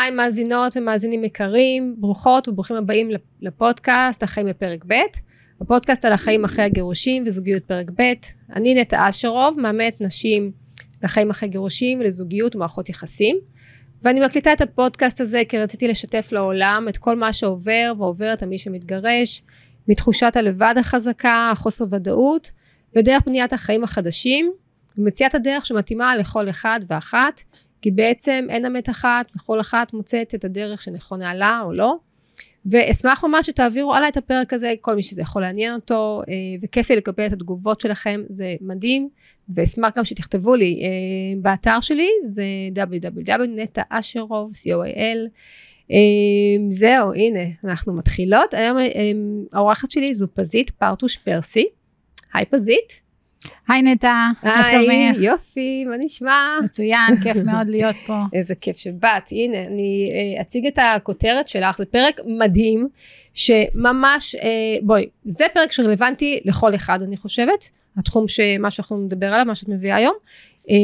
היי מאזינות ומאזינים יקרים, ברוכות וברוכים הבאים לפודקאסט החיים בפרק ב', הפודקאסט על החיים אחרי הגירושים וזוגיות פרק ב'. אני נטע אשרוב, מאמנת נשים לחיים אחרי גירושים ולזוגיות ומערכות יחסים. ואני מקליטה את הפודקאסט הזה כי רציתי לשתף לעולם את כל מה שעובר ועוברת על מי שמתגרש, מתחושת הלבד החזקה, החוסר ודאות, ודרך בניית החיים החדשים, ומציאת הדרך שמתאימה לכל אחד ואחת, כי בעצם אין אמת אחת וכל אחת מוצאת את הדרך שנכונה לה או לא. ואשמח ממש שתעבירו הלאה את הפרק הזה, כל מי שזה יכול לעניין אותו, אה, וכיף לי לקבל את התגובות שלכם, זה מדהים, ואשמח גם שתכתבו לי אה, באתר שלי, זה www.netaasherov.co.il. אה, זהו, הנה, אנחנו מתחילות. היום האורחת שלי זו פזית פרטוש פרסי. היי פזית. היי נטע, מה שלומך? היי, יופי, מה נשמע? מצוין, כיף מאוד להיות פה. איזה כיף שבאת. הנה, אני אה, אציג את הכותרת שלך, זה פרק מדהים, שממש, אה, בואי, זה פרק שרלוונטי לכל אחד, אני חושבת, התחום שמה שאנחנו נדבר עליו, מה שאת מביאה היום. אה,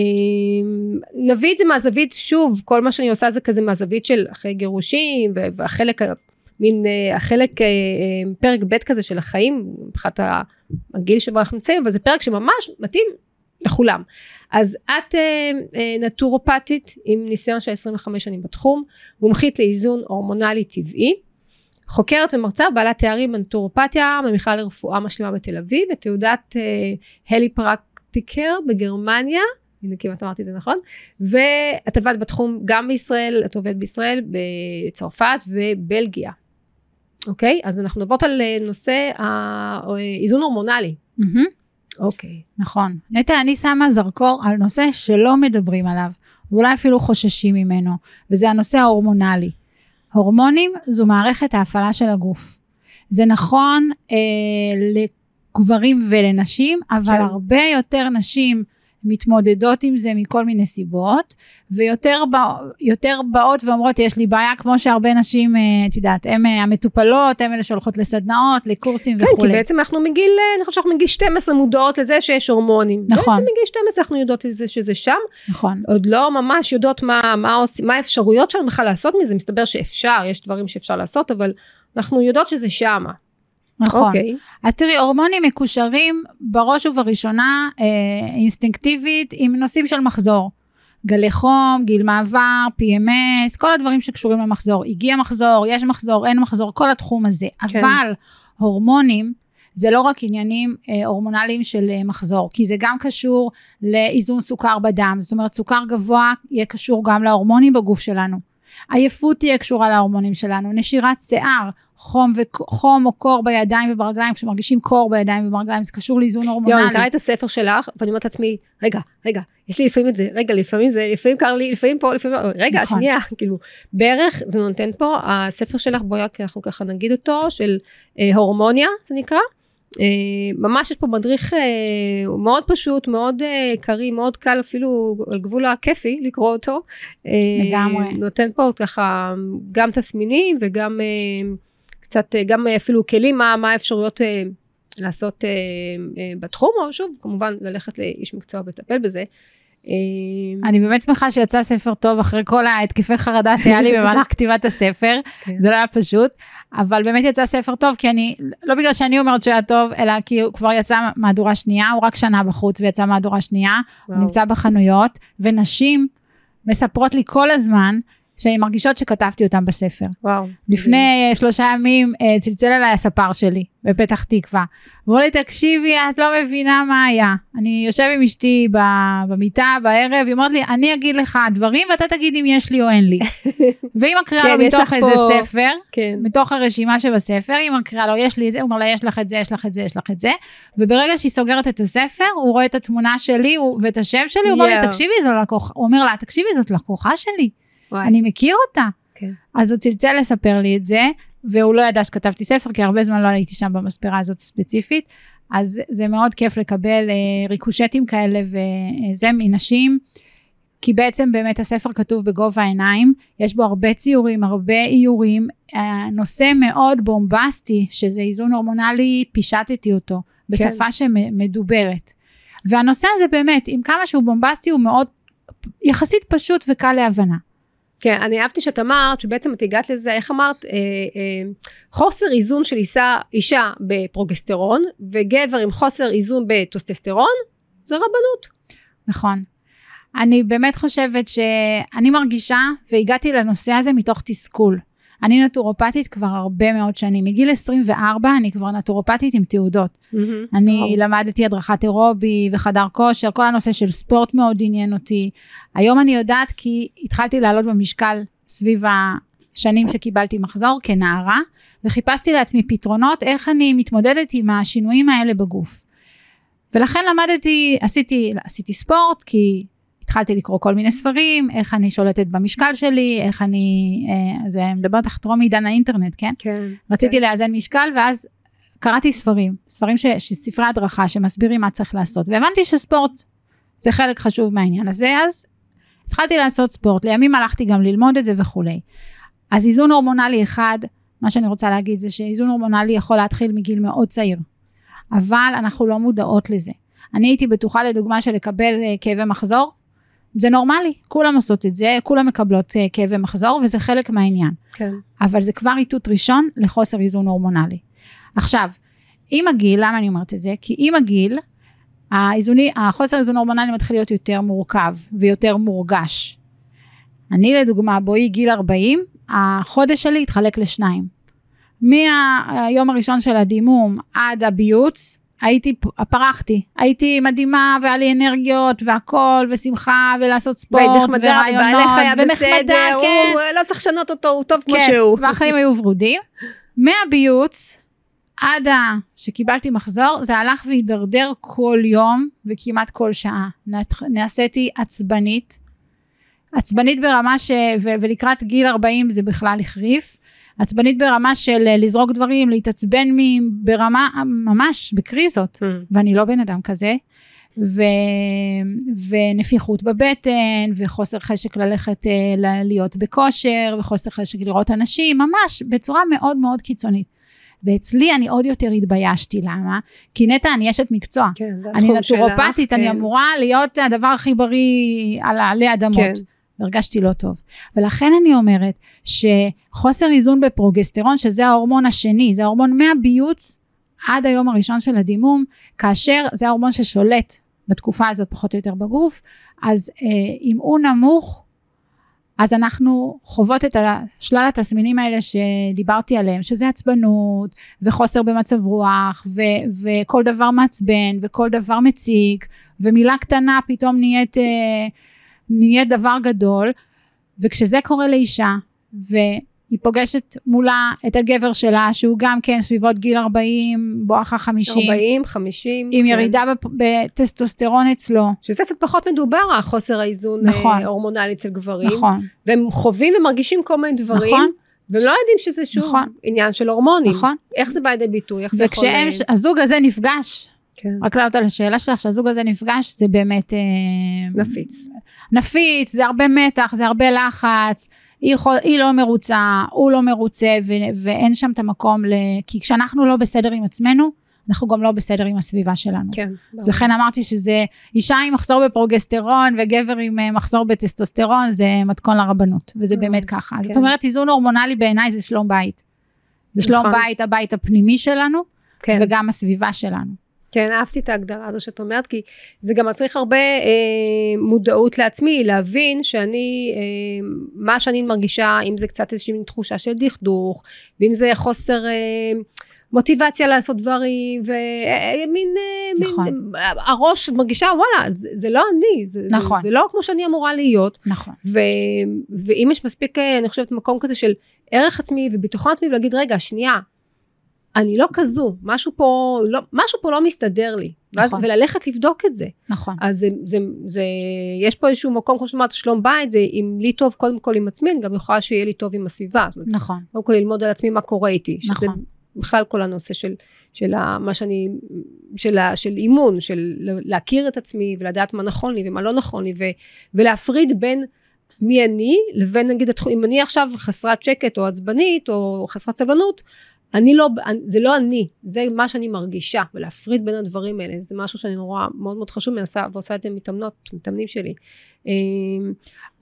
נביא את זה מהזווית, שוב, כל מה שאני עושה זה כזה מהזווית של אחרי גירושים, והחלק מין uh, החלק uh, uh, פרק ב' כזה של החיים מבחינת הגיל שבו אנחנו נמצאים אבל זה פרק שממש מתאים לכולם. אז את נטורופטית עם ניסיון של 25 שנים בתחום מומחית לאיזון הורמונלי טבעי חוקרת ומרצה בעלת תארים בנטורופתיה במכלל לרפואה משלימה בתל אביב ותעודת הלי פרקטיקר בגרמניה הנה כמעט אמרתי את זה נכון? ואת עבדת בתחום גם בישראל את עובדת בישראל בצרפת ובלגיה אוקיי? אז אנחנו מדברות על אה, נושא האיזון הורמונלי. אוקיי. נכון. נטע, אני שמה זרקור על נושא שלא מדברים עליו, ואולי אפילו חוששים ממנו, וזה הנושא ההורמונלי. הורמונים זו מערכת ההפעלה של הגוף. זה נכון אה, לגברים ולנשים, אבל כן. הרבה יותר נשים מתמודדות עם זה מכל מיני סיבות, ויותר בא, באות ואומרות, יש לי בעיה, כמו שהרבה נשים, אה, את יודעת, הן אה, המטופלות, הן אלה שהולכות לסדנאות, לקורסים כן, וכולי. כן, כי בעצם אנחנו מגיל, אה, אני חושבת שאנחנו מגיל 12 מודעות לזה שיש הורמונים. נכון. בעצם מגיל 12 אנחנו יודעות שזה שם. נכון. עוד לא ממש יודעות מה, מה, מה האפשרויות שלנו בכלל לעשות מזה, מסתבר שאפשר, יש דברים שאפשר לעשות, אבל אנחנו יודעות שזה שמה. נכון. Okay. אוקיי. אז תראי, הורמונים מקושרים בראש ובראשונה אה, אינסטינקטיבית עם נושאים של מחזור. גלי חום, גיל מעבר, PMS, כל הדברים שקשורים למחזור. הגיע מחזור, יש מחזור, אין מחזור, כל התחום הזה. כן. אבל הורמונים, זה לא רק עניינים אה, הורמונליים של אה, מחזור, כי זה גם קשור לאיזון סוכר בדם. זאת אומרת, סוכר גבוה יהיה קשור גם להורמונים בגוף שלנו. עייפות תהיה קשורה להורמונים שלנו, נשירת שיער, חום, ו- חום או קור בידיים וברגליים, כשמרגישים קור בידיים וברגליים, זה קשור לאיזון הורמונלי. יואו, אני קראה את הספר שלך, ואני אומרת לעצמי, רגע, רגע, יש לי לפעמים את זה, רגע, לפעמים זה, לפעמים קר לי, לפעמים פה, לפעמים, רגע, נכון. שנייה, כאילו, בערך זה נותן פה, הספר שלך, בואי רק אנחנו ככה נגיד אותו, של אה, הורמוניה, זה נקרא. אה, ממש יש פה מדריך אה, מאוד פשוט, מאוד אה, קריא, מאוד קל אפילו על גבול הכיפי לקרוא אותו. אה, לגמרי. נותן פה ככה גם תסמינים וגם אה, קצת, אה, גם אפילו כלים, מה, מה האפשרויות אה, לעשות אה, אה, בתחום, או שוב, כמובן ללכת לאיש מקצוע ולטפל בזה. אה, אני באמת שמחה שיצא ספר טוב אחרי כל ההתקפי חרדה שהיה לי במהלך כתיבת הספר, כן. זה לא היה פשוט, אבל באמת יצא ספר טוב, כי אני, לא בגלל שאני אומרת שהיה טוב, אלא כי הוא כבר יצא מהדורה שנייה, הוא רק שנה בחוץ ויצא מהדורה שנייה, וואו. הוא נמצא בחנויות, ונשים מספרות לי כל הזמן, שהן מרגישות שכתבתי אותם בספר. וואו. לפני uh, שלושה ימים uh, צלצל אליי הספר שלי בפתח תקווה. אמרו לי, תקשיבי, את לא מבינה מה היה. אני יושב עם אשתי במיטה בערב, היא אומרת לי, אני אגיד לך דברים ואתה תגיד אם יש לי או אין לי. והיא מקריאה כן, לו מתוך איזה פה... ספר, כן. מתוך הרשימה שבספר, היא מקריאה לו, יש לי את זה, הוא אומר לה, יש לך את זה, יש לך את זה, יש לך את זה. וברגע שהיא סוגרת את הספר, הוא רואה את התמונה שלי ואת השם שלי, הוא אומר לי, תקשיבי, זאת לקוחה, הוא אומר לה, תקשיבי, זאת לקוחה שלי. וואי. אני מכיר אותה. כן. אז הוא צלצל לספר לי את זה, והוא לא ידע שכתבתי ספר, כי הרבה זמן לא הייתי שם במספרה הזאת ספציפית. אז זה מאוד כיף לקבל אה, ריקושטים כאלה וזה מנשים, כי בעצם באמת הספר כתוב בגובה העיניים, יש בו הרבה ציורים, הרבה איורים, אה, נושא מאוד בומבסטי, שזה איזון הורמונלי, פישטתי אותו, בשפה כן. שמדוברת. והנושא הזה באמת, עם כמה שהוא בומבסטי, הוא מאוד יחסית פשוט וקל להבנה. כן, אני אהבתי שאת אמרת שבעצם את הגעת לזה, איך אמרת, אה, אה, חוסר איזון של אישה, אישה בפרוגסטרון, וגבר עם חוסר איזון בטוסטסטרון, זה רבנות. נכון. אני באמת חושבת שאני מרגישה, והגעתי לנושא הזה מתוך תסכול. אני נטורופטית כבר הרבה מאוד שנים. מגיל 24 אני כבר נטורופטית עם תעודות. אני וואו. למדתי הדרכת אירובי וחדר כושר, כל הנושא של ספורט מאוד עניין אותי. היום אני יודעת כי התחלתי לעלות במשקל סביב השנים שקיבלתי מחזור כנערה, וחיפשתי לעצמי פתרונות איך אני מתמודדת עם השינויים האלה בגוף. ולכן למדתי, עשיתי, עשיתי ספורט, כי התחלתי לקרוא כל מיני ספרים, איך אני שולטת במשקל שלי, איך אני, אה, זה מדבר איתך טרום עידן האינטרנט, כן? כן. רציתי לאזן משקל ואז קראתי ספרים, ספרים ש, ספרי הדרכה שמסבירים מה צריך לעשות והבנתי שספורט זה חלק חשוב מהעניין הזה אז התחלתי לעשות ספורט, לימים הלכתי גם ללמוד את זה וכולי. אז איזון הורמונלי אחד, מה שאני רוצה להגיד זה שאיזון הורמונלי יכול להתחיל מגיל מאוד צעיר, אבל אנחנו לא מודעות לזה. אני הייתי בטוחה לדוגמה שלקבל אה, כאבי מחזור, זה נורמלי, כולם עושות את זה, כולם מקבלות אה, כאבי מחזור וזה חלק מהעניין. כן. אבל זה כבר איתות ראשון לחוסר איזון הורמונלי. עכשיו, עם הגיל, למה אני אומרת את זה? כי עם הגיל, האיזוני, החוסר איזון הורמונלי מתחיל להיות יותר מורכב ויותר מורגש. אני לדוגמה, בואי גיל 40, החודש שלי התחלק לשניים. מהיום הראשון של הדימום עד הביוץ, הייתי, פרחתי, הייתי מדהימה והיה לי אנרגיות והכל ושמחה ולעשות ספורט ורעיונות ונחמדה, בסדר, כן, הוא לא צריך לשנות אותו, הוא טוב כמו כן, שהוא. והחיים היו ורודים. מהביוץ עד ה... שקיבלתי מחזור, זה הלך והידרדר כל יום וכמעט כל שעה. נעשיתי עצבנית. עצבנית ברמה ש... ו... ולקראת גיל 40 זה בכלל החריף. עצבנית ברמה של אה, לזרוק דברים, להתעצבן מ... ברמה ממש בקריזות. ואני לא בן אדם כזה. ו... ונפיחות בבטן, וחוסר חשק ללכת אה, להיות בכושר, וחוסר חשק לראות אנשים, ממש בצורה מאוד מאוד קיצונית. ואצלי אני עוד יותר התביישתי, למה? כי נטע, אני אשת מקצוע. כן, זה אני התחום שלך, נטורופטית, אני כן. אמורה להיות הדבר הכי בריא על עלי אדמות. כן. והרגשתי לא טוב. ולכן אני אומרת שחוסר איזון בפרוגסטרון, שזה ההורמון השני, זה ההורמון מהביוץ עד היום הראשון של הדימום, כאשר זה ההורמון ששולט בתקופה הזאת פחות או יותר בגוף, אז אה, אם הוא נמוך, אז אנחנו חוות את שלל התסמינים האלה שדיברתי עליהם, שזה עצבנות וחוסר במצב רוח ו- וכל דבר מעצבן וכל דבר מציק ומילה קטנה פתאום נהיית, אה, נהיית דבר גדול וכשזה קורה לאישה והיא פוגשת מולה את הגבר שלה שהוא גם כן סביבות גיל 40 בואכה 50 40, 50. עם כן. ירידה בטסטוסטרון אצלו שזה קצת פחות מדובר, החוסר האיזון נכון. אה, ההורמונלי אצל גברים. נכון והם חווים ומרגישים כל מיני דברים. נכון. והם לא יודעים שזה שוב נכון. עניין של הורמונים. נכון איך זה בא לידי ביטוי? איך זה יכול... וכשהם, אה, הזוג הזה נפגש, כן. רק לענות על השאלה שלך, שהזוג הזה נפגש, זה באמת אה, נפיץ. נפיץ, זה הרבה מתח, זה הרבה לחץ, היא, יכול, היא לא מרוצה, הוא לא מרוצה, ו, ואין שם את המקום, ל... כי כשאנחנו לא בסדר עם עצמנו, אנחנו גם לא בסדר עם הסביבה שלנו. כן. אז לכן אמרתי שזה אישה עם מחסור בפרוגסטרון וגבר עם אה, מחסור בטסטוסטרון זה מתכון לרבנות וזה באמת ככה. כן. זאת אומרת איזון הורמונלי בעיניי זה שלום בית. זה שלום נכון. בית הבית הפנימי שלנו כן. וגם הסביבה שלנו. כן, אהבתי את ההגדרה הזו שאת אומרת, כי זה גם מצריך הרבה אה, מודעות לעצמי, להבין שאני, אה, מה שאני מרגישה, אם זה קצת איזושהי תחושה של דכדוך, ואם זה חוסר אה, מוטיבציה לעשות דברים, ומין, אה, נכון. מין, אה, הראש מרגישה, וואלה, זה, זה לא אני, זה, נכון. זה, זה לא כמו שאני אמורה להיות, נכון. ו, ואם יש מספיק, אה, אני חושבת, מקום כזה של ערך עצמי וביטחון עצמי, ולהגיד, רגע, שנייה, אני לא כזו, משהו פה לא, משהו פה לא מסתדר לי, ואז, נכון. וללכת לבדוק את זה. נכון. אז זה, זה, זה, יש פה איזשהו מקום, כמו שאמרת, שלום בית, זה אם לי טוב קודם כל עם עצמי, אני גם יכולה שיהיה לי טוב עם הסביבה. זאת אומרת, נכון. קודם כל ללמוד על עצמי מה קורה איתי. שזה נכון. בכלל כל הנושא של, של ה, מה שאני, של, ה, של אימון, של להכיר את עצמי ולדעת מה נכון לי ומה לא נכון לי, ו, ולהפריד בין מי אני לבין נגיד, אם אני עכשיו חסרת שקט או עצבנית או חסרת סבלנות, אני לא, זה לא אני, זה מה שאני מרגישה, ולהפריד בין הדברים האלה, זה משהו שאני נורא מאוד מאוד חשוב, מנסה ועושה את זה מתאמנות, מתאמנים שלי. אמ,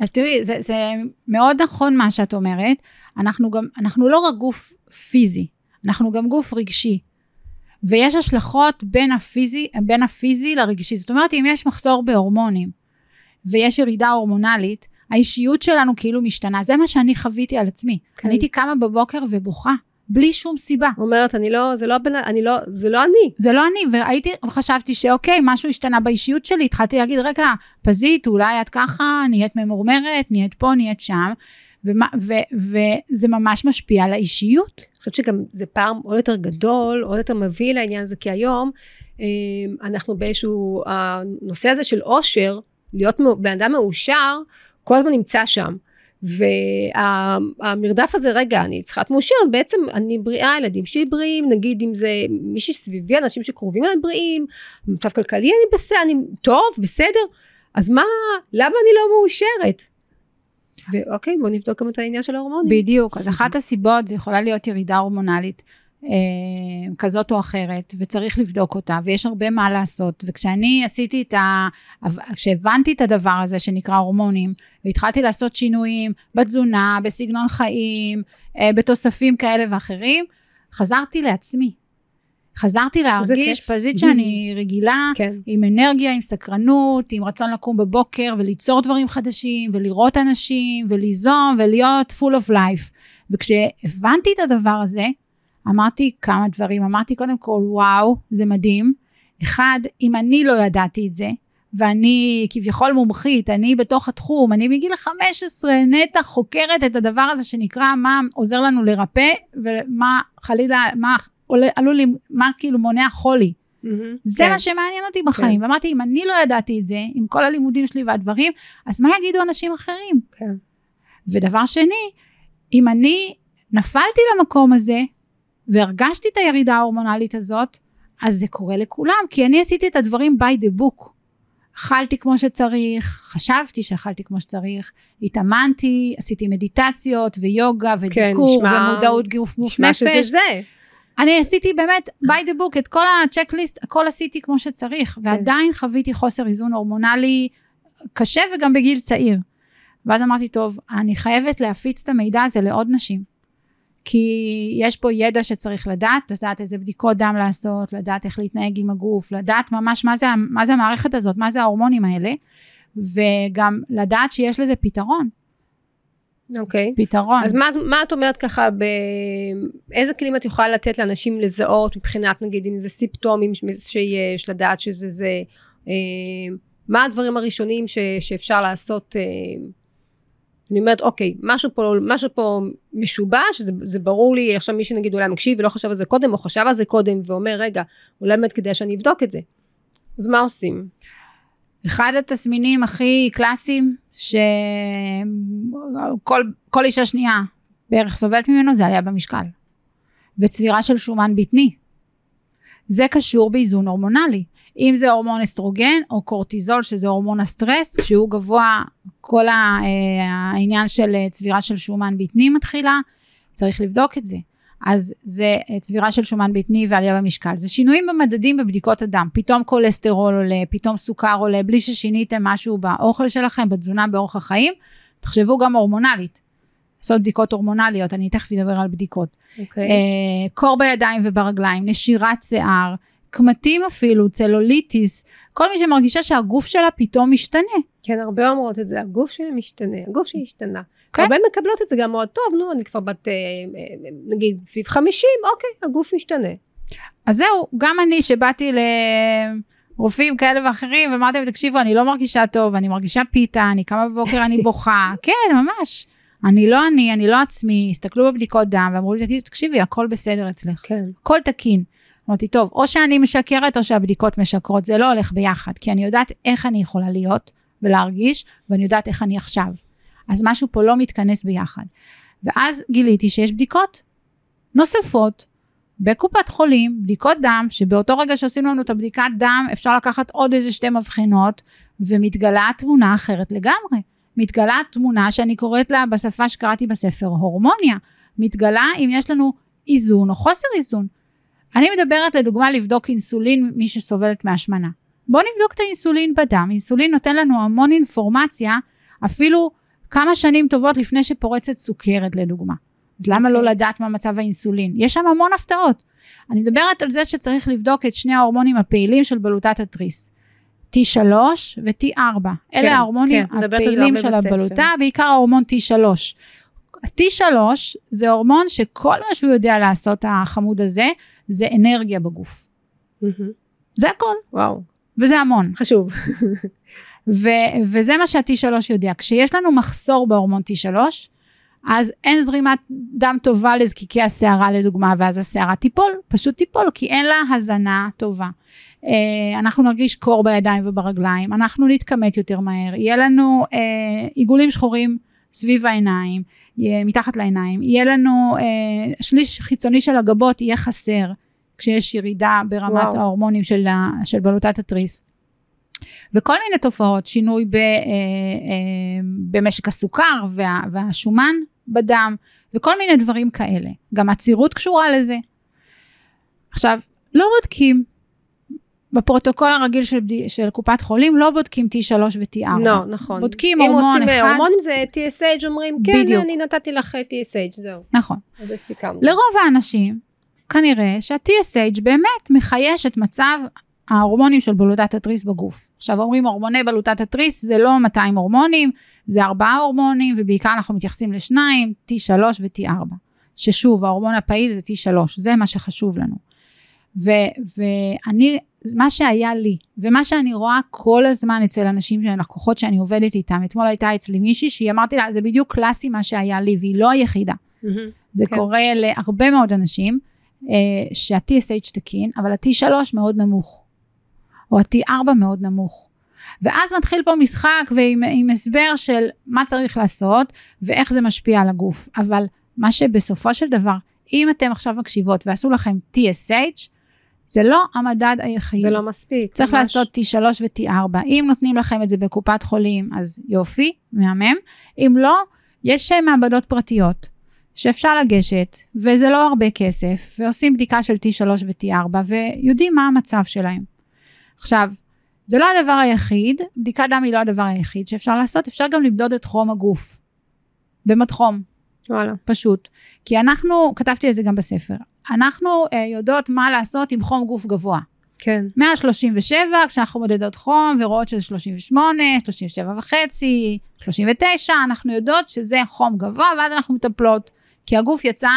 אז תראי, זה, זה מאוד נכון מה שאת אומרת, אנחנו גם, אנחנו לא רק גוף פיזי, אנחנו גם גוף רגשי. ויש השלכות בין הפיזי, בין הפיזי לרגשי. זאת אומרת, אם יש מחסור בהורמונים ויש ירידה הורמונלית, האישיות שלנו כאילו משתנה. זה מה שאני חוויתי על עצמי. כן. אני הייתי קמה בבוקר ובוכה. בלי שום סיבה. אומרת, אני לא, זה לא בן, אני לא, זה לא אני. זה לא אני, והייתי, חשבתי שאוקיי, משהו השתנה באישיות שלי, התחלתי להגיד, רגע, פזית, אולי את ככה, נהיית ממורמרת, נהיית פה, נהיית שם, ומה, ו, וזה ממש משפיע על האישיות. אני חושבת שגם זה פער עוד יותר גדול, עוד יותר מביא לעניין הזה, כי היום אה, אנחנו באיזשהו, הנושא הזה של עושר, להיות בן אדם מאושר, כל הזמן נמצא שם. והמרדף הזה, רגע, אני צריכה להיות מאושרת, בעצם אני בריאה, ילדים שלי בריאים, נגיד אם זה מישהי סביבי, אנשים שקרובים אליי בריאים, במצב כלכלי אני בסדר, אני טוב, בסדר, אז מה, למה אני לא מאושרת? ואוקיי, בוא נבדוק גם את העניין של ההורמונים. בדיוק, אז אחת הסיבות זה יכולה להיות ירידה הורמונלית. אה, כזאת או אחרת, וצריך לבדוק אותה, ויש הרבה מה לעשות. וכשאני עשיתי את ה... כשהבנתי את הדבר הזה שנקרא הורמונים, והתחלתי לעשות שינויים בתזונה, בסגנון חיים, אה, בתוספים כאלה ואחרים, חזרתי לעצמי. חזרתי להרגיש פזית שאני רגילה, כן. עם אנרגיה, עם סקרנות, עם רצון לקום בבוקר וליצור דברים חדשים, ולראות אנשים, וליזום, ולהיות full of life. וכשהבנתי את הדבר הזה, אמרתי כמה דברים, אמרתי קודם כל, וואו, זה מדהים. אחד, אם אני לא ידעתי את זה, ואני כביכול מומחית, אני בתוך התחום, אני מגיל 15 נטע חוקרת את הדבר הזה שנקרא מה עוזר לנו לרפא, ומה חלילה, מה עלול, מה כאילו מונע חולי. Mm-hmm, זה כן. מה שמעניין אותי בחיים. כן. ואמרתי, אם אני לא ידעתי את זה, עם כל הלימודים שלי והדברים, אז מה יגידו אנשים אחרים? כן. ודבר שני, אם אני נפלתי למקום הזה, והרגשתי את הירידה ההורמונלית הזאת, אז זה קורה לכולם, כי אני עשיתי את הדברים by the book. אכלתי כמו שצריך, חשבתי שאכלתי כמו שצריך, התאמנתי, עשיתי מדיטציות ויוגה ודיקור כן, ומודעות גוף נפש. שזה זה. אני עשיתי באמת by the book את כל הצ'קליסט, הכל עשיתי כמו שצריך, כן. ועדיין חוויתי חוסר איזון הורמונלי קשה וגם בגיל צעיר. ואז אמרתי, טוב, אני חייבת להפיץ את המידע הזה לעוד נשים. כי יש פה ידע שצריך לדעת, לדעת איזה בדיקות דם לעשות, לדעת איך להתנהג עם הגוף, לדעת ממש מה זה, מה זה המערכת הזאת, מה זה ההורמונים האלה, וגם לדעת שיש לזה פתרון. אוקיי. Okay. פתרון. אז מה, מה את אומרת ככה, באיזה כלים את יכולה לתת לאנשים לזהות מבחינת נגיד אם זה סימפטומים שיש, לדעת שזה זה, אה, מה הדברים הראשונים ש, שאפשר לעשות אה, אני אומרת אוקיי משהו פה משהו פה משובש זה, זה ברור לי עכשיו מישהו נגיד אולי מקשיב ולא חשב על זה קודם או חשב על זה קודם ואומר רגע אולי באמת כדאי שאני אבדוק את זה. אז מה עושים? אחד התסמינים הכי קלאסיים שכל כל אישה שנייה בערך סובלת ממנו זה עלייה במשקל. וצבירה של שומן בטני. זה קשור באיזון הורמונלי אם זה הורמון אסטרוגן או קורטיזול שזה הורמון הסטרס כשהוא גבוה כל אה, העניין של אה, צבירה של שומן בטני מתחילה צריך לבדוק את זה אז זה אה, צבירה של שומן בטני ועלייה במשקל זה שינויים במדדים בבדיקות הדם פתאום כולסטרול עולה פתאום סוכר עולה בלי ששיניתם משהו באוכל שלכם בתזונה באורח החיים תחשבו גם הורמונלית לעשות בדיקות הורמונליות אני תכף אדבר על בדיקות okay. אוקיי. קור בידיים וברגליים נשירת שיער קמטים אפילו, צלוליטיס, כל מי שמרגישה שהגוף שלה פתאום משתנה. כן, הרבה אומרות את זה, הגוף שלי משתנה, הגוף שלי השתנה. כן. הרבה מקבלות את זה גם מאוד טוב, נו, אני כבר בת, אה, אה, נגיד, סביב 50, אוקיי, הגוף משתנה. אז זהו, גם אני שבאתי לרופאים כאלה ואחרים, ואמרתי להם, תקשיבו, אני לא מרגישה טוב, אני מרגישה פיתה, אני קמה בבוקר, אני בוכה, כן, ממש. אני לא אני, אני לא עצמי, הסתכלו בבדיקות דם, ואמרו לי, תקשיבי, הכל בסדר אצלך. כן. הכל תקין. אמרתי, טוב, או שאני משקרת או שהבדיקות משקרות, זה לא הולך ביחד, כי אני יודעת איך אני יכולה להיות ולהרגיש, ואני יודעת איך אני עכשיו. אז משהו פה לא מתכנס ביחד. ואז גיליתי שיש בדיקות נוספות בקופת חולים, בדיקות דם, שבאותו רגע שעושים לנו את הבדיקת דם, אפשר לקחת עוד איזה שתי מבחנות, ומתגלה תמונה אחרת לגמרי. מתגלה תמונה שאני קוראת לה בשפה שקראתי בספר, הורמוניה. מתגלה אם יש לנו איזון או חוסר איזון. אני מדברת לדוגמה לבדוק אינסולין מי שסובלת מהשמנה. בואו נבדוק את האינסולין בדם, אינסולין נותן לנו המון אינפורמציה, אפילו כמה שנים טובות לפני שפורצת סוכרת לדוגמה. אז למה לא אוקיי. לדעת מה מצב האינסולין? יש שם המון הפתעות. אני מדברת על זה שצריך לבדוק את שני ההורמונים הפעילים של בלוטת התריס. T3 ו-T4. כן, אלה ההורמונים כן, הפעילים של בספר. הבלוטה, בעיקר ההורמון T3. T3 זה הורמון שכל מה שהוא יודע לעשות, החמוד הזה, זה אנרגיה בגוף. זה הכל, וואו, וזה המון. חשוב. ו- וזה מה שה-T3 יודע. כשיש לנו מחסור בהורמון T3, אז אין זרימת דם טובה לזקיקי השערה לדוגמה, ואז השערה תיפול, פשוט תיפול, כי אין לה הזנה טובה. אה, אנחנו נרגיש קור בידיים וברגליים, אנחנו נתכמת יותר מהר, יהיה לנו אה, עיגולים שחורים סביב העיניים, מתחת לעיניים, יהיה לנו אה, שליש חיצוני של הגבות יהיה חסר, כשיש ירידה ברמת וואו. ההורמונים של, ה- של בלוטת התריס. וכל מיני תופעות, שינוי ב, אה, אה, במשק הסוכר וה, והשומן בדם, וכל מיני דברים כאלה. גם עצירות קשורה לזה. עכשיו, לא בודקים, בפרוטוקול הרגיל של, של קופת חולים, לא בודקים T3 ו-T4. לא, נכון. בודקים אם הורמון רוצים אחד. הורמונים זה TSH, אומרים, כן, בדיוק. אני נתתי לך TSH, זהו. נכון. זה סיכמנו. לרוב האנשים, כנראה שה-TSH באמת מחייש את מצב ההורמונים של בלוטת התריס בגוף. עכשיו אומרים הורמוני בלוטת התריס זה לא 200 הורמונים, זה ארבעה הורמונים, ובעיקר אנחנו מתייחסים לשניים, T3 ו-T4. ששוב, ההורמון הפעיל זה T3, זה מה שחשוב לנו. ו- ואני, מה שהיה לי, ומה שאני רואה כל הזמן אצל אנשים, לקוחות שאני עובדת איתם, אתמול הייתה אצלי מישהי שהיא אמרתי לה, זה בדיוק קלאסי מה שהיה לי, והיא לא היחידה. מהמם. זה כן. קורה להרבה מאוד אנשים אה, שה-TSH תקין, אבל ה-T3 מאוד נמוך, או ה-T4 מאוד נמוך. ואז מתחיל פה משחק ועם עם הסבר של מה צריך לעשות ואיך זה משפיע על הגוף. אבל מה שבסופו של דבר, אם אתם עכשיו מקשיבות ועשו לכם TSH, זה לא המדד היחיד. זה לא מספיק. צריך ממש. לעשות T3 ו-T4. אם נותנים לכם את זה בקופת חולים, אז יופי, מהמם. אם לא, יש אה, מעבדות פרטיות שאפשר לגשת, וזה לא הרבה כסף, ועושים בדיקה של T3 ו-T4, ויודעים מה המצב שלהם. עכשיו, זה לא הדבר היחיד, בדיקת דם היא לא הדבר היחיד שאפשר לעשות, אפשר גם למדוד את חום הגוף. במד חום, וואלה. פשוט. כי אנחנו, כתבתי על זה גם בספר, אנחנו אה, יודעות מה לעשות עם חום גוף גבוה. כן. 137, כשאנחנו מודדות חום ורואות שזה 38, 37 וחצי, 39, אנחנו יודעות שזה חום גבוה, ואז אנחנו מטפלות, כי הגוף יצא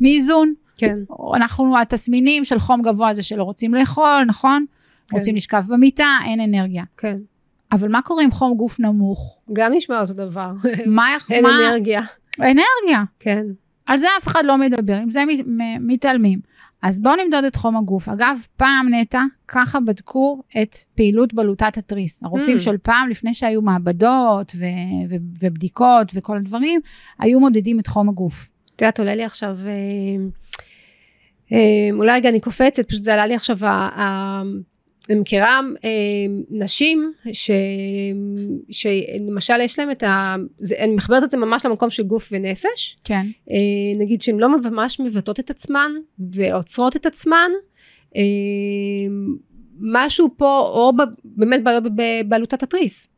מאיזון. כן. אנחנו, התסמינים של חום גבוה זה שלא רוצים לאכול, נכון? כן. רוצים לשכב במיטה, אין אנרגיה. כן. אבל מה קורה עם חום גוף נמוך? גם נשמע אותו דבר. מה, אין מה, אנרגיה. אנרגיה. כן. על זה אף אחד לא מדבר, עם זה מתעלמים. אז בואו נמדוד את חום הגוף. אגב, פעם נטע, ככה בדקו את פעילות בלוטת התריס. הרופאים Mm. של פעם, לפני שהיו מעבדות ו- ו- ובדיקות וכל הדברים, היו מודדים את חום הגוף. את יודעת, עולה לי עכשיו, אה, אה, אולי רגע אני קופצת, פשוט זה עלה לי עכשיו, ה- ה- אני מכירה אה, נשים ש, שלמשל יש להם את ה... זה, אני מחברת את זה ממש למקום של גוף ונפש. כן. אה, נגיד שהן לא ממש מבטאות את עצמן ועוצרות את עצמן. אה, משהו פה, או ב- באמת בעיות בבעלותת התריס.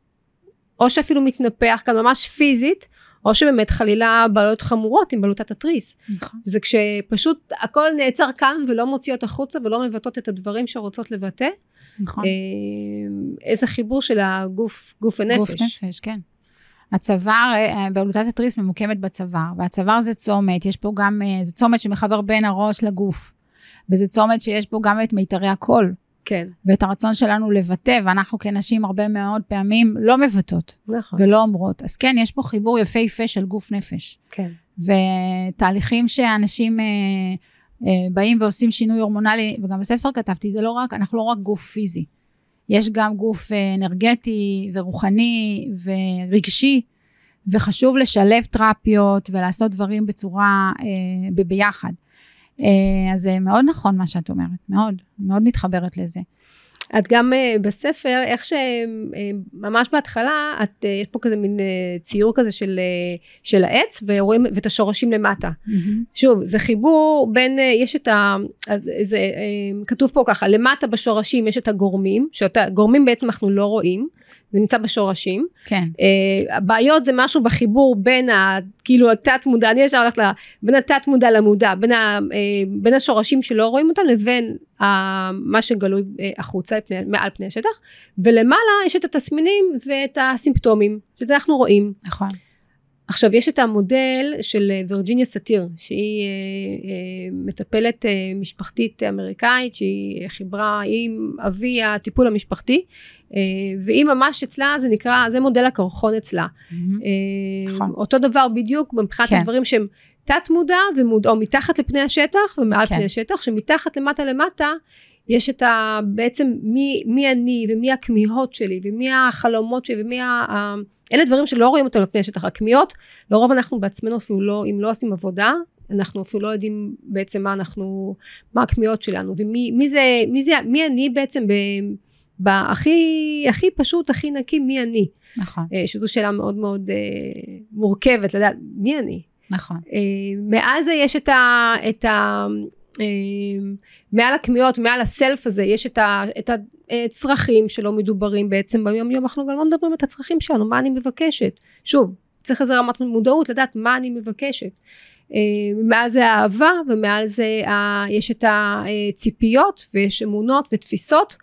או שאפילו מתנפח כאן ממש פיזית, או שבאמת חלילה בעיות חמורות עם בלוטת התריס. נכון. זה כשפשוט הכל נעצר כאן ולא מוציאות החוצה ולא מבטאות את הדברים שרוצות לבטא. נכון. אה, איזה חיבור של הגוף, גוף ונפש. גוף נפש, כן. הצוואר, אה, בלוטת התריס ממוקמת בצוואר, והצוואר זה צומת, יש פה גם, אה, זה צומת שמחבר בין הראש לגוף, וזה צומת שיש פה גם את מיתרי הקול, כן, ואת הרצון שלנו לבטא, ואנחנו כנשים הרבה מאוד פעמים לא מבטאות נכון. ולא אומרות. אז כן, יש פה חיבור יפהפה של גוף נפש, כן. ותהליכים שאנשים אה, אה, באים ועושים שינוי הורמונלי, וגם בספר כתבתי, זה לא רק, אנחנו לא רק גוף פיזי, יש גם גוף אה, אנרגטי ורוחני ורגשי, וחשוב לשלב תרפיות ולעשות דברים בצורה, אה, ביחד. אה, אז זה מאוד נכון מה שאת אומרת, מאוד, מאוד מתחברת לזה. את גם uh, בספר, איך שממש uh, בהתחלה, את, יש פה כזה מין ציור כזה של, של העץ, ורואים את השורשים למטה. Mm-hmm. שוב, זה חיבור בין, יש את ה... זה, כתוב פה ככה, למטה בשורשים יש את הגורמים, שהגורמים בעצם אנחנו לא רואים. זה נמצא בשורשים. כן. Uh, הבעיות זה משהו בחיבור בין ה... כאילו התת מודע, אני ישר הולכת ל... בין התת מודע למודע, בין, ה, uh, בין השורשים שלא רואים אותם לבין ה, מה שגלוי uh, החוצה פני, מעל פני השטח, ולמעלה יש את התסמינים ואת הסימפטומים, שזה אנחנו רואים. נכון. עכשיו יש את המודל של וירג'יניה סאטיר שהיא אה, אה, מטפלת אה, משפחתית אמריקאית שהיא חיברה עם אבי הטיפול המשפחתי אה, והיא ממש אצלה זה נקרא זה מודל הקרחון אצלה. Mm-hmm. אה, נכון. אותו דבר בדיוק מבחינת כן. הדברים שהם תת מודע ומודע או מתחת לפני השטח ומעל כן. פני השטח שמתחת למטה למטה יש את ה... בעצם מי, מי אני ומי הכמיהות שלי ומי החלומות שלי ומי ה... אלה דברים שלא רואים אותם על פני השטח. הכמיהות, לרוב אנחנו בעצמנו אפילו לא, אם לא עושים עבודה, אנחנו אפילו לא יודעים בעצם מה אנחנו, מה הכמיהות שלנו, ומי מי זה, מי זה, מי אני בעצם ב... בהכי הכי פשוט, הכי נקי, מי אני. נכון. אה, שזו שאלה מאוד מאוד אה, מורכבת לדעת, מי אני. נכון. אה, מעל זה יש את ה... את ה מעל הכמיהות, מעל הסלף הזה, יש את, ה, את הצרכים שלא מדוברים בעצם ביום יום, אנחנו גם לא מדברים את הצרכים שלנו, מה אני מבקשת. שוב, צריך איזה רמת מודעות לדעת מה אני מבקשת. אה, מעל זה האהבה ומעל זה ה, יש את הציפיות ויש אמונות ותפיסות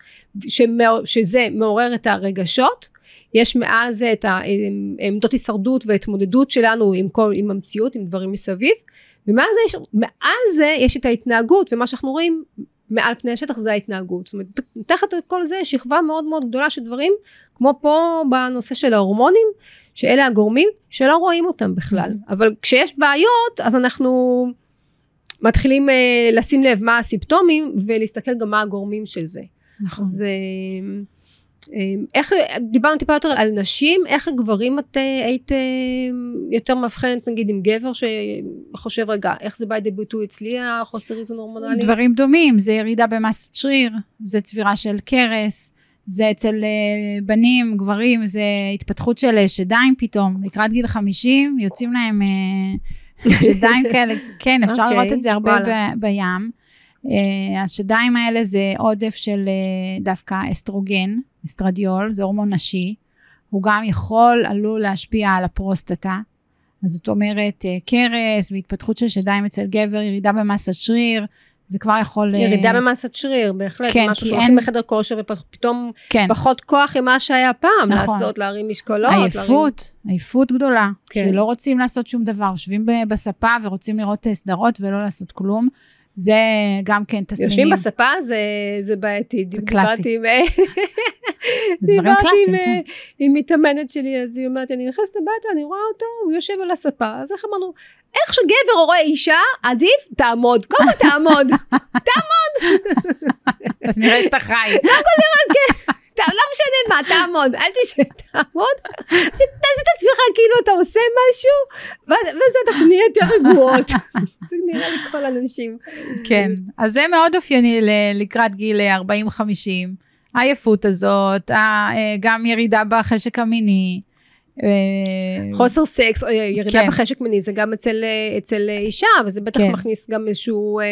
שזה מעורר את הרגשות יש מעל זה את העמדות הישרדות והתמודדות שלנו עם, כל, עם המציאות עם דברים מסביב ומעל זה יש, זה יש את ההתנהגות ומה שאנחנו רואים מעל פני השטח זה ההתנהגות. זאת אומרת, תחת כל זה שכבה מאוד מאוד גדולה של דברים, כמו פה בנושא של ההורמונים, שאלה הגורמים שלא רואים אותם בכלל. Mm-hmm. אבל כשיש בעיות, אז אנחנו מתחילים uh, לשים לב מה הסימפטומים, ולהסתכל גם מה הגורמים של זה. נכון. זה... אמ, איך, דיברנו טיפה יותר על נשים, איך הגברים את אה, היית אה, יותר מאבחנת נגיד עם גבר שחושב רגע, איך זה בא לידי ביטוי אצלי החוסר איזון הורמונלי? דברים דומים, זה ירידה במסת שריר, זה צבירה של קרס, זה אצל אה, בנים, גברים, זה התפתחות של שדיים פתאום, לקראת גיל 50 יוצאים להם שדיים כאלה, כן, אפשר okay, אוקיי, לראות את זה הרבה ב- בים. השדיים האלה זה עודף של דווקא אסטרוגן, אסטרדיול, זה הורמון נשי, הוא גם יכול, עלול להשפיע על הפרוסטטה. אז זאת אומרת, אה, קרס והתפתחות של שדיים אצל גבר, ירידה במסת שריר, זה כבר יכול... אה, ירידה במסת שריר, בהחלט, כן, משהו שהולכים אין... לחדר כושר ופתאום כן. פחות כוח ממה שהיה פעם, נכון. לעשות, להרים משקולות. עייפות, להרים... עייפות גדולה, כן. שלא רוצים לעשות שום דבר, יושבים בספה ורוצים לראות אה, סדרות ולא לעשות כלום. זה גם כן תסמינים. יושבים בספה זה, זה בעייתי. זה קלאסי. דיברתי עם, כן. עם מתאמנת שלי, אז היא אומרת, אני נכנסת הביתה, אני רואה אותו, הוא יושב על הספה. אז איך אמרנו, איך שגבר רואה אישה, עדיף, תעמוד. קודם כל תעמוד. תעמוד. אז נראה שאתה חי. לא יכול לראות, כן. לא משנה מה, תעמוד, אל תשב, תעמוד, שתעשה את עצמך כאילו אתה עושה משהו, וזה אנחנו נהיה יותר רגועות. זה נראה לי כל הנשים. כן, אז זה מאוד אופייני לקראת גיל 40-50. העייפות הזאת, אה, גם ירידה בחשק המיני. אה, חוסר סקס, או ירידה כן. בחשק מיני, זה גם אצל, אצל אישה, וזה בטח כן. מכניס גם איזשהו, אה,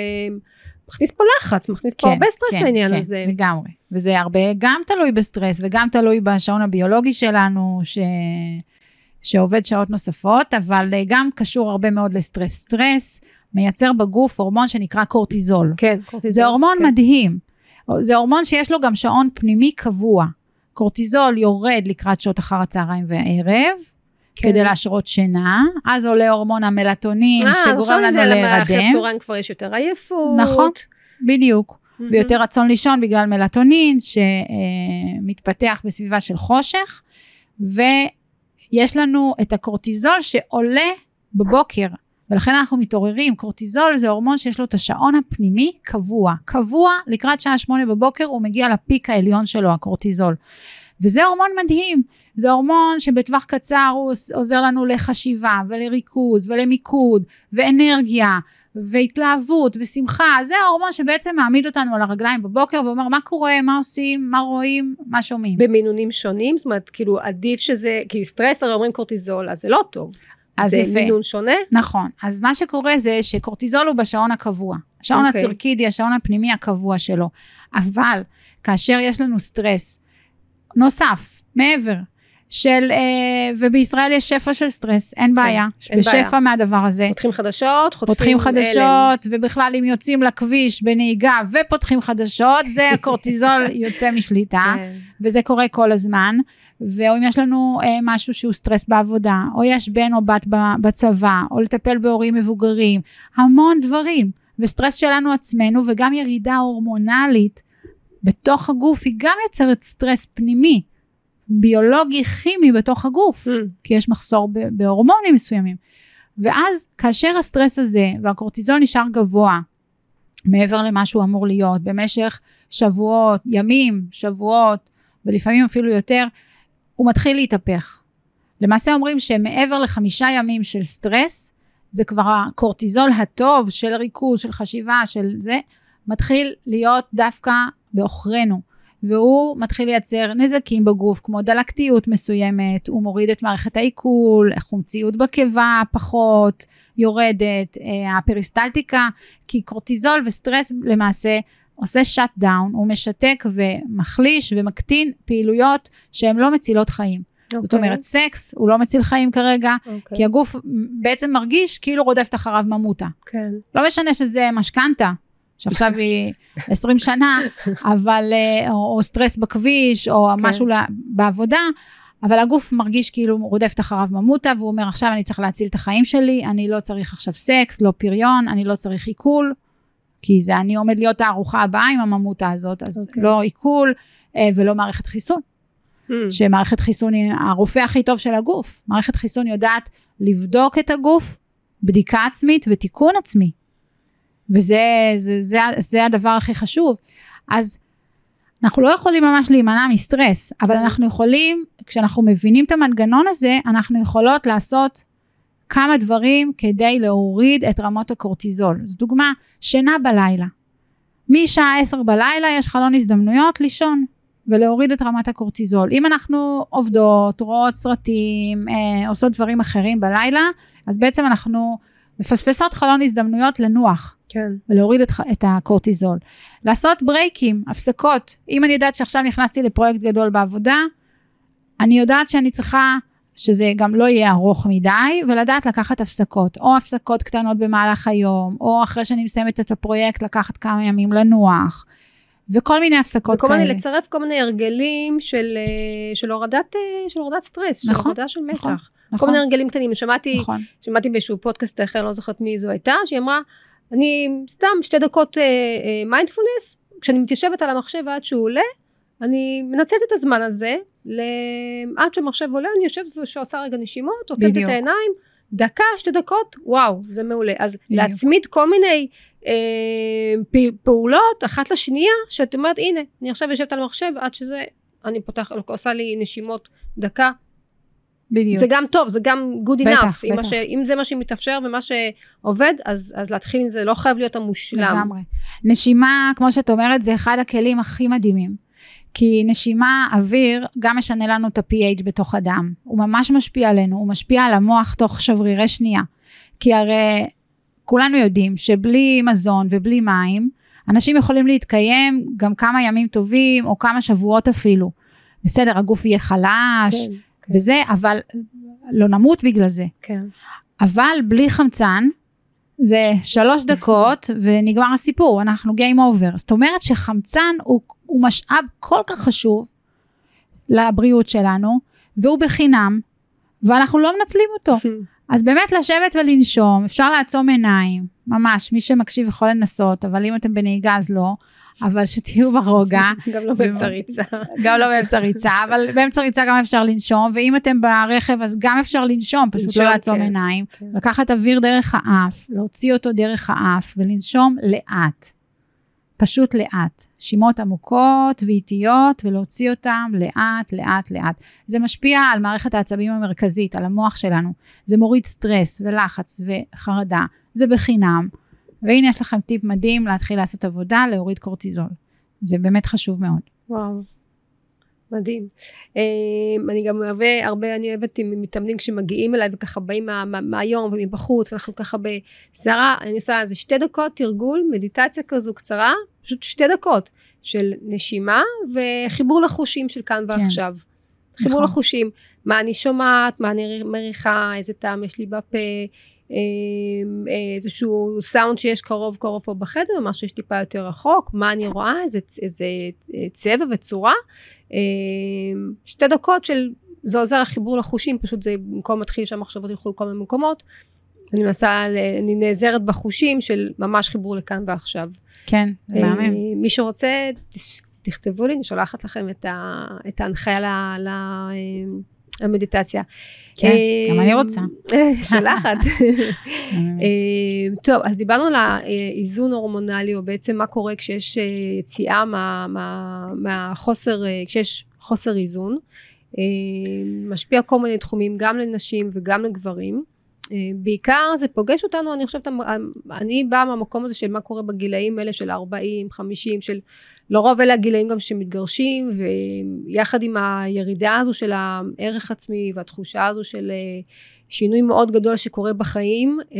מכניס פה לחץ, מכניס כן, פה הרבה סטרס כן, לעניין כן, הזה. כן, לגמרי. וזה הרבה גם תלוי בסטרס, וגם תלוי בשעון הביולוגי שלנו, ש... שעובד שעות נוספות, אבל גם קשור הרבה מאוד לסטרס. סטרס מייצר בגוף הורמון שנקרא קורטיזול. כן, קורטיזול. זה הורמון כן. מדהים. זה הורמון שיש לו גם שעון פנימי קבוע. קורטיזול יורד לקראת שעות אחר הצהריים והערב, כן. כדי להשרות שינה, אז עולה הורמון המלטונין, 아, אה, שגורם לנו להירדם. אחרי הצהריים כבר יש יותר עייפות. נכון, בדיוק. Mm-hmm. ויותר רצון לישון בגלל מלטונין, שמתפתח בסביבה של חושך, ויש לנו את הקורטיזול שעולה בבוקר. ולכן אנחנו מתעוררים, קורטיזול זה הורמון שיש לו את השעון הפנימי קבוע, קבוע לקראת שעה שמונה בבוקר הוא מגיע לפיק העליון שלו, הקורטיזול. וזה הורמון מדהים, זה הורמון שבטווח קצר הוא עוזר לנו לחשיבה ולריכוז ולמיקוד ואנרגיה והתלהבות ושמחה, זה ההורמון שבעצם מעמיד אותנו על הרגליים בבוקר ואומר מה קורה, מה עושים, מה רואים, מה שומעים. במינונים שונים? זאת אומרת, כאילו עדיף שזה, כי סטרס הרי אומרים קורטיזול, אז זה לא טוב. אז זה יפה. מינון שונה? נכון. אז מה שקורה זה שקורטיזול הוא בשעון הקבוע. השעון אוקיי. הצירקידי, השעון הפנימי הקבוע שלו. אבל כאשר יש לנו סטרס נוסף, מעבר, של, אה, ובישראל יש שפע של סטרס, אין בעיה. כן, אין בשפע בעיה. מהדבר הזה. פותחים חדשות, חוטפים פותחים. חדשות, ובכלל אם יוצאים לכביש בנהיגה ופותחים חדשות, זה הקורטיזול יוצא משליטה. כן. וזה קורה כל הזמן. ואם יש לנו אה, משהו שהוא סטרס בעבודה, או יש בן או בת בצבא, או לטפל בהורים מבוגרים, המון דברים. וסטרס שלנו עצמנו, וגם ירידה הורמונלית בתוך הגוף, היא גם יוצרת סטרס פנימי, ביולוגי, כימי בתוך הגוף, Hmm. כי יש מחסור בהורמונים מסוימים. ואז כאשר הסטרס הזה והקורטיזול נשאר גבוה, מעבר למה שהוא אמור להיות, במשך שבועות, ימים, שבועות, ולפעמים אפילו יותר, הוא מתחיל להתהפך. למעשה אומרים שמעבר לחמישה ימים של סטרס, זה כבר הקורטיזול הטוב של ריכוז, של חשיבה, של זה, מתחיל להיות דווקא בעוכרינו. והוא מתחיל לייצר נזקים בגוף, כמו דלקתיות מסוימת, הוא מוריד את מערכת העיכול, חומציות בקיבה פחות, יורדת, אה, הפריסטלטיקה, כי קורטיזול וסטרס למעשה עושה shutdown, הוא משתק ומחליש ומקטין פעילויות שהן לא מצילות חיים. זאת אוקיי, אומרת, סקס הוא לא מציל חיים כרגע, אוקיי. כי הגוף בעצם מרגיש כאילו רודפת אחריו ממותה. כן. לא משנה שזה משכנתה, שעכשיו היא 20 שנה, אבל, אה, או, או סטרס בכביש, או כן. משהו לה- בעבודה, אבל הגוף מרגיש כאילו הוא רודפת אחריו ממותה, והוא אומר, עכשיו אני צריך להציל את החיים שלי, אני לא צריך עכשיו סקס, לא פריון, אני לא צריך עיכול, כי זה אני עומד להיות הארוחה הבאה עם הממותה הזאת, אז אוקיי. לא עיכול אה, ולא מערכת חיסון. Hmm. שמערכת חיסון היא הרופא הכי טוב של הגוף. מערכת חיסון יודעת לבדוק את הגוף, בדיקה עצמית ותיקון עצמי. וזה זה, זה, זה הדבר הכי חשוב. אז אנחנו לא יכולים ממש להימנע מסטרס, אבל. אנחנו יכולים, כשאנחנו מבינים את המנגנון הזה, אנחנו יכולות לעשות כמה דברים כדי להוריד את רמות הקורטיזול. זו דוגמה, שינה בלילה. משעה 10 בלילה יש חלון הזדמנויות לישון. ולהוריד את רמת הקורטיזול. אם אנחנו עובדות, רואות סרטים, אה, עושות דברים אחרים בלילה, אז בעצם אנחנו מפספסות חלון הזדמנויות לנוח כן. ולהוריד את, את הקורטיזול. לעשות ברייקים, הפסקות. אם אני יודעת שעכשיו נכנסתי לפרויקט גדול בעבודה, אני יודעת שאני צריכה שזה גם לא יהיה ארוך מדי, ולדעת לקחת הפסקות, או הפסקות קטנות במהלך היום, או אחרי שאני מסיימת את הפרויקט לקחת כמה ימים לנוח, וכל מיני הפסקות זה כל כאלה. מיני, לצרף כל מיני הרגלים של, אה, של, הורדת, אה, של הורדת סטרס, של נכון, הורדה של מתח. נכון, כל נכון, מיני הרגלים קטנים. שמעתי, נכון, שמעתי באיזשהו פודקאסט אחר, לא זוכרת מי זו הייתה, שהיא אמרה, אני סתם שתי דקות מיינדפולנס, כשאני מתיישבת על המחשב עד שהוא עולה, אני מנצלת את הזמן הזה, עד שהמחשב עולה, אני יושבת ועושה רגע נשימות, עוצמת את. העיניים, דקה, שתי דקות, וואו, זה מעולה. אז בדיוק. להצמיד כל מיני אה, פ- פעולות אחת לשנייה, שאת אומרת, הנה, אני עכשיו יושבת על המחשב עד שזה, אני פותחת, עושה לי נשימות דקה, בדיוק. זה גם טוב, זה גם good בטח, enough. אם, בטח. מה ש, אם זה מה שמתאפשר ומה שעובד, אז, אז להתחיל עם זה, לא חייב להיות המושלם. לגמרי. נשימה, כמו שאת אומרת, זה אחד הכלים הכי מדהימים. כי נשימה, אוויר, גם משנה לנו את ה-pH בתוך הדם. הוא ממש משפיע עלינו, הוא משפיע על המוח תוך שברירי שנייה. כי הרי כולנו יודעים שבלי מזון ובלי מים, אנשים יכולים להתקיים גם כמה ימים טובים, או כמה שבועות אפילו. בסדר, הגוף יהיה חלש, כן, וזה, אבל לא נמות בגלל זה. כן. אבל בלי חמצן, זה שלוש דקות ונגמר הסיפור, אנחנו game over. זאת אומרת שחמצן הוא, הוא משאב כל כך חשוב לבריאות שלנו, והוא בחינם, ואנחנו לא מנצלים אותו. אז באמת לשבת ולנשום, אפשר לעצום עיניים, ממש, מי שמקשיב יכול לנסות, אבל אם אתם בנהיגה אז לא, אבל שתהיו ברוגע. גם לא באמצע ריצה. גם לא באמצע ריצה, אבל באמצע ריצה גם אפשר לנשום, ואם אתם ברכב אז גם אפשר לנשום, פשוט לנשום, לא לעצום כן. עיניים, כן. לקחת אוויר דרך האף, להוציא אותו דרך האף ולנשום לאט. פשוט לאט. שימות עמוקות ואיטיות ולהוציא אותם לאט, לאט, לאט. זה משפיע על מערכת העצבים המרכזית, על המוח שלנו. זה מוריד סטרס ולחץ וחרדה. זה בחינם. והנה יש לכם טיפ מדהים להתחיל לעשות עבודה, להוריד קורטיזול. זה באמת חשוב מאוד. וואו. מדהים. אמ, אני גם אוהבה הרבה, אני אוהבת עם מתאמנים כשמגיעים אליי וככה באים מה, מה, מהיום ומבחוץ ואנחנו ככה בסערה, אני עושה איזה שתי דקות תרגול, מדיטציה כזו קצרה, פשוט שתי דקות של נשימה וחיבור לחושים של כאן כן. ועכשיו. חיבור נכון. לחושים, מה אני שומעת, מה אני מריחה, איזה טעם יש לי בפה, איזשהו סאונד שיש קרוב קרוב פה בחדר, מה שיש טיפה יותר רחוק, מה אני רואה, איזה, איזה צבע וצורה. אמ, שתי דקות של, זה עוזר החיבור לחושים, פשוט זה במקום מתחיל שהמחשבות ילכו לכל מיני מקומות. אני מנסה, אני נעזרת בחושים של ממש חיבור לכאן ועכשיו. כן, זה מהמם. אה, מי שרוצה, תכתבו לי, אני שולחת לכם את ההנחיה ל, ל, אה, למדיטציה. כן, גם אני רוצה. אה. מהמם. אה, טוב, אז דיברנו על האיזון הורמונלי, או בעצם מה קורה כשיש אה, יציאה מה, מה, מהחוסר, אה, כשיש חוסר איזון. אה, משפיע כל מיני תחומים, גם לנשים וגם לגברים. אה, בעיקר זה פוגש אותנו, אני חושבת, אני באה מהמקום הזה של מה קורה בגילאים האלה של 40, 50, של לרוב אלה הגילאים גם שמתגרשים, ויחד עם הירידה הזו של הערך עצמי והתחושה הזו של אה, שינוי מאוד גדול שקורה בחיים, אה,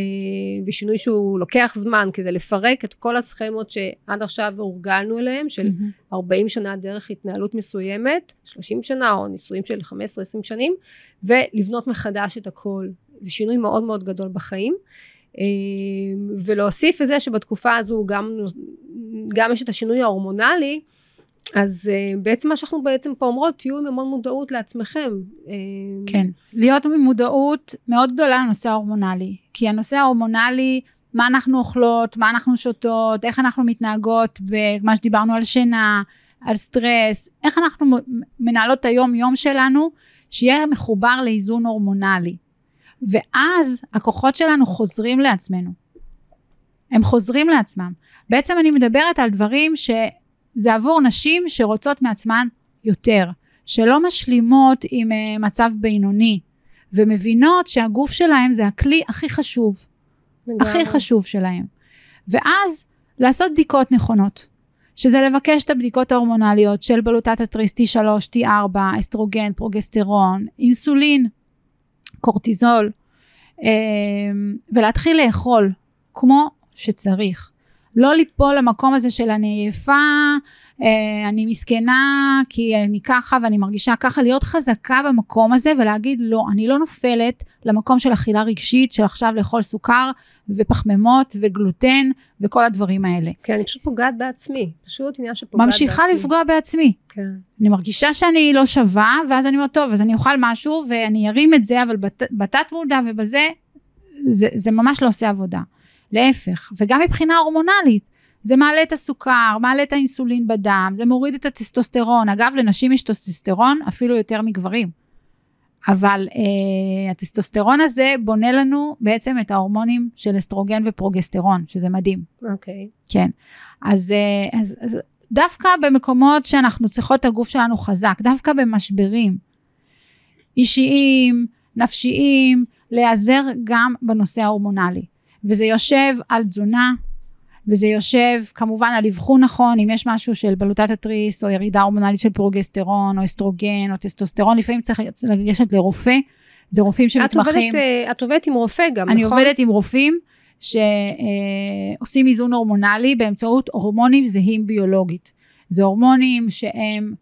ושינוי שהוא לוקח זמן, כי זה לפרק את כל הסכמות שעד עכשיו הורגלנו אליהם, של מהמם. 40 שנה דרך התנהלות מסוימת, 30 שנה או נישואים של 15-20 שנים, ולבנות מחדש את הכל. זה שינוי מאוד מאוד גדול בחיים. אה, ולהוסיף לזה שבתקופה הזו גם, גם יש את השינוי ההורמונלי, אז אה, בעצם מה שאנחנו בעצם פה אומרות, תהיו עם המון מודעות לעצמכם. אה, כן, להיות עם מודעות מאוד גדולה לנושא ההורמונלי. כי הנושא ההורמונלי, מה אנחנו אוכלות, מה אנחנו שותות, איך אנחנו מתנהגות במה שדיברנו על שינה, על סטרס, איך אנחנו מנהלות את היום-יום שלנו, שיהיה מחובר לאיזון הורמונלי. ואז הכוחות שלנו חוזרים לעצמנו. הם חוזרים לעצמם. בעצם אני מדברת על דברים שזה עבור נשים שרוצות מעצמן יותר. שלא משלימות עם uh, מצב בינוני, ומבינות שהגוף שלהם זה הכלי הכי חשוב, לגמרי. הכי חשוב שלהם. ואז לעשות בדיקות נכונות, שזה לבקש את הבדיקות ההורמונליות של בלוטת התריס T3, T4, אסטרוגן, פרוגסטרון, אינסולין, קורטיזול, אה, ולהתחיל לאכול כמו שצריך. לא ליפול למקום הזה של אני עייפה, אני מסכנה כי אני ככה ואני מרגישה ככה, להיות חזקה במקום הזה ולהגיד לא, אני לא נופלת למקום של אכילה רגשית, של עכשיו לאכול סוכר ופחמימות וגלוטן וכל הדברים האלה. כן, אני פשוט פוגעת בעצמי. פשוט עניין שפוגעת בעצמי. ממשיכה לפגוע בעצמי. כן. אני מרגישה שאני לא שווה, ואז אני אומרת, טוב, אז אני אוכל משהו ואני ארים את זה, אבל בת, בתת מודע ובזה, זה, זה ממש לא עושה עבודה. להפך, וגם מבחינה הורמונלית, זה מעלה את הסוכר, מעלה את האינסולין בדם, זה מוריד את הטסטוסטרון. אגב, לנשים יש טסטוסטרון אפילו יותר מגברים. אבל אה, הטסטוסטרון הזה בונה לנו בעצם את ההורמונים של אסטרוגן ופרוגסטרון, שזה מדהים. אוקיי. כן. אז, אה, אז, אז דווקא במקומות שאנחנו צריכות את הגוף שלנו חזק, דווקא במשברים אישיים, נפשיים, להיעזר גם בנושא ההורמונלי. וזה יושב על תזונה, וזה יושב כמובן על אבחון נכון, אם יש משהו של בלוטת התריס, או ירידה הורמונלית של פרוגסטרון, או אסטרוגן, או טסטוסטרון, לפעמים צריך לגשת לרופא, זה רופאים את שמתמחים. עובדת, אה, את עובדת עם רופא גם, אני נכון? עובדת עם רופאים שעושים איזון הורמונלי באמצעות הורמונים זהים ביולוגית. זה הורמונים שהם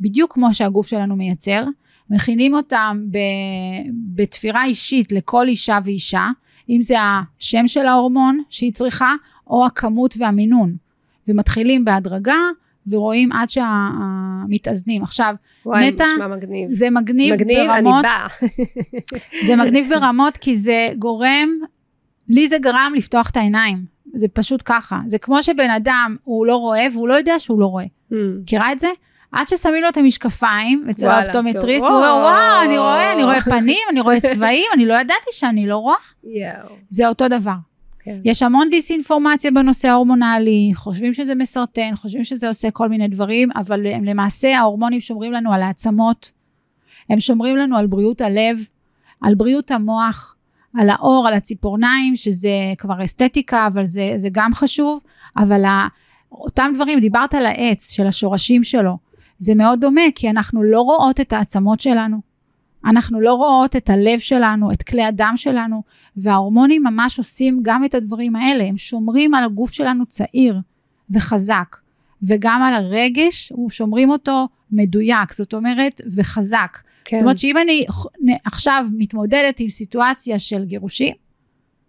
בדיוק כמו שהגוף שלנו מייצר, מכינים אותם ב, בתפירה אישית לכל אישה ואישה, אם זה השם של ההורמון שהיא צריכה, או הכמות והמינון. ומתחילים בהדרגה ורואים עד שהמתאזנים. עכשיו, וואי, נטע, נשמע מגניב. זה מגניב, מגניב, אני ברמות, באה. זה מגניב ברמות כי זה גורם, לי זה גרם לפתוח את העיניים. זה פשוט ככה. זה כמו שבן אדם, הוא לא רואה והוא לא יודע שהוא לא רואה. Hmm. מכירה את זה? עד ששמים לו את המשקפיים אצל האופטומטריסט. הוא אומר, וואו, אני. רואה, אני רואה פנים, אני רואה צבעים, אני לא ידעתי שאני לא רואה. זה אותו דבר. כן. יש המון דיסאינפורמציה בנושא ההורמונלי, חושבים שזה מסרטן, חושבים שזה עושה כל מיני דברים, אבל הם למעשה ההורמונים שומרים לנו על העצמות, הם שומרים לנו על בריאות הלב, על בריאות המוח, על האור, על הציפורניים, שזה כבר אסתטיקה, אבל זה, זה גם חשוב, אבל ה, אותם דברים, דיברת על העץ, של השורשים שלו, זה מאוד דומה, כי אנחנו לא רואות את העצמות שלנו, אנחנו לא רואות את הלב שלנו, את כלי הדם שלנו, וההורמונים ממש עושים גם את הדברים האלה, הם שומרים על הגוף שלנו צעיר וחזק, וגם על הרגש, שומרים אותו מדויק, זאת אומרת, וחזק. כן. זאת אומרת שאם אני עכשיו מתמודדת עם סיטואציה של גירושים,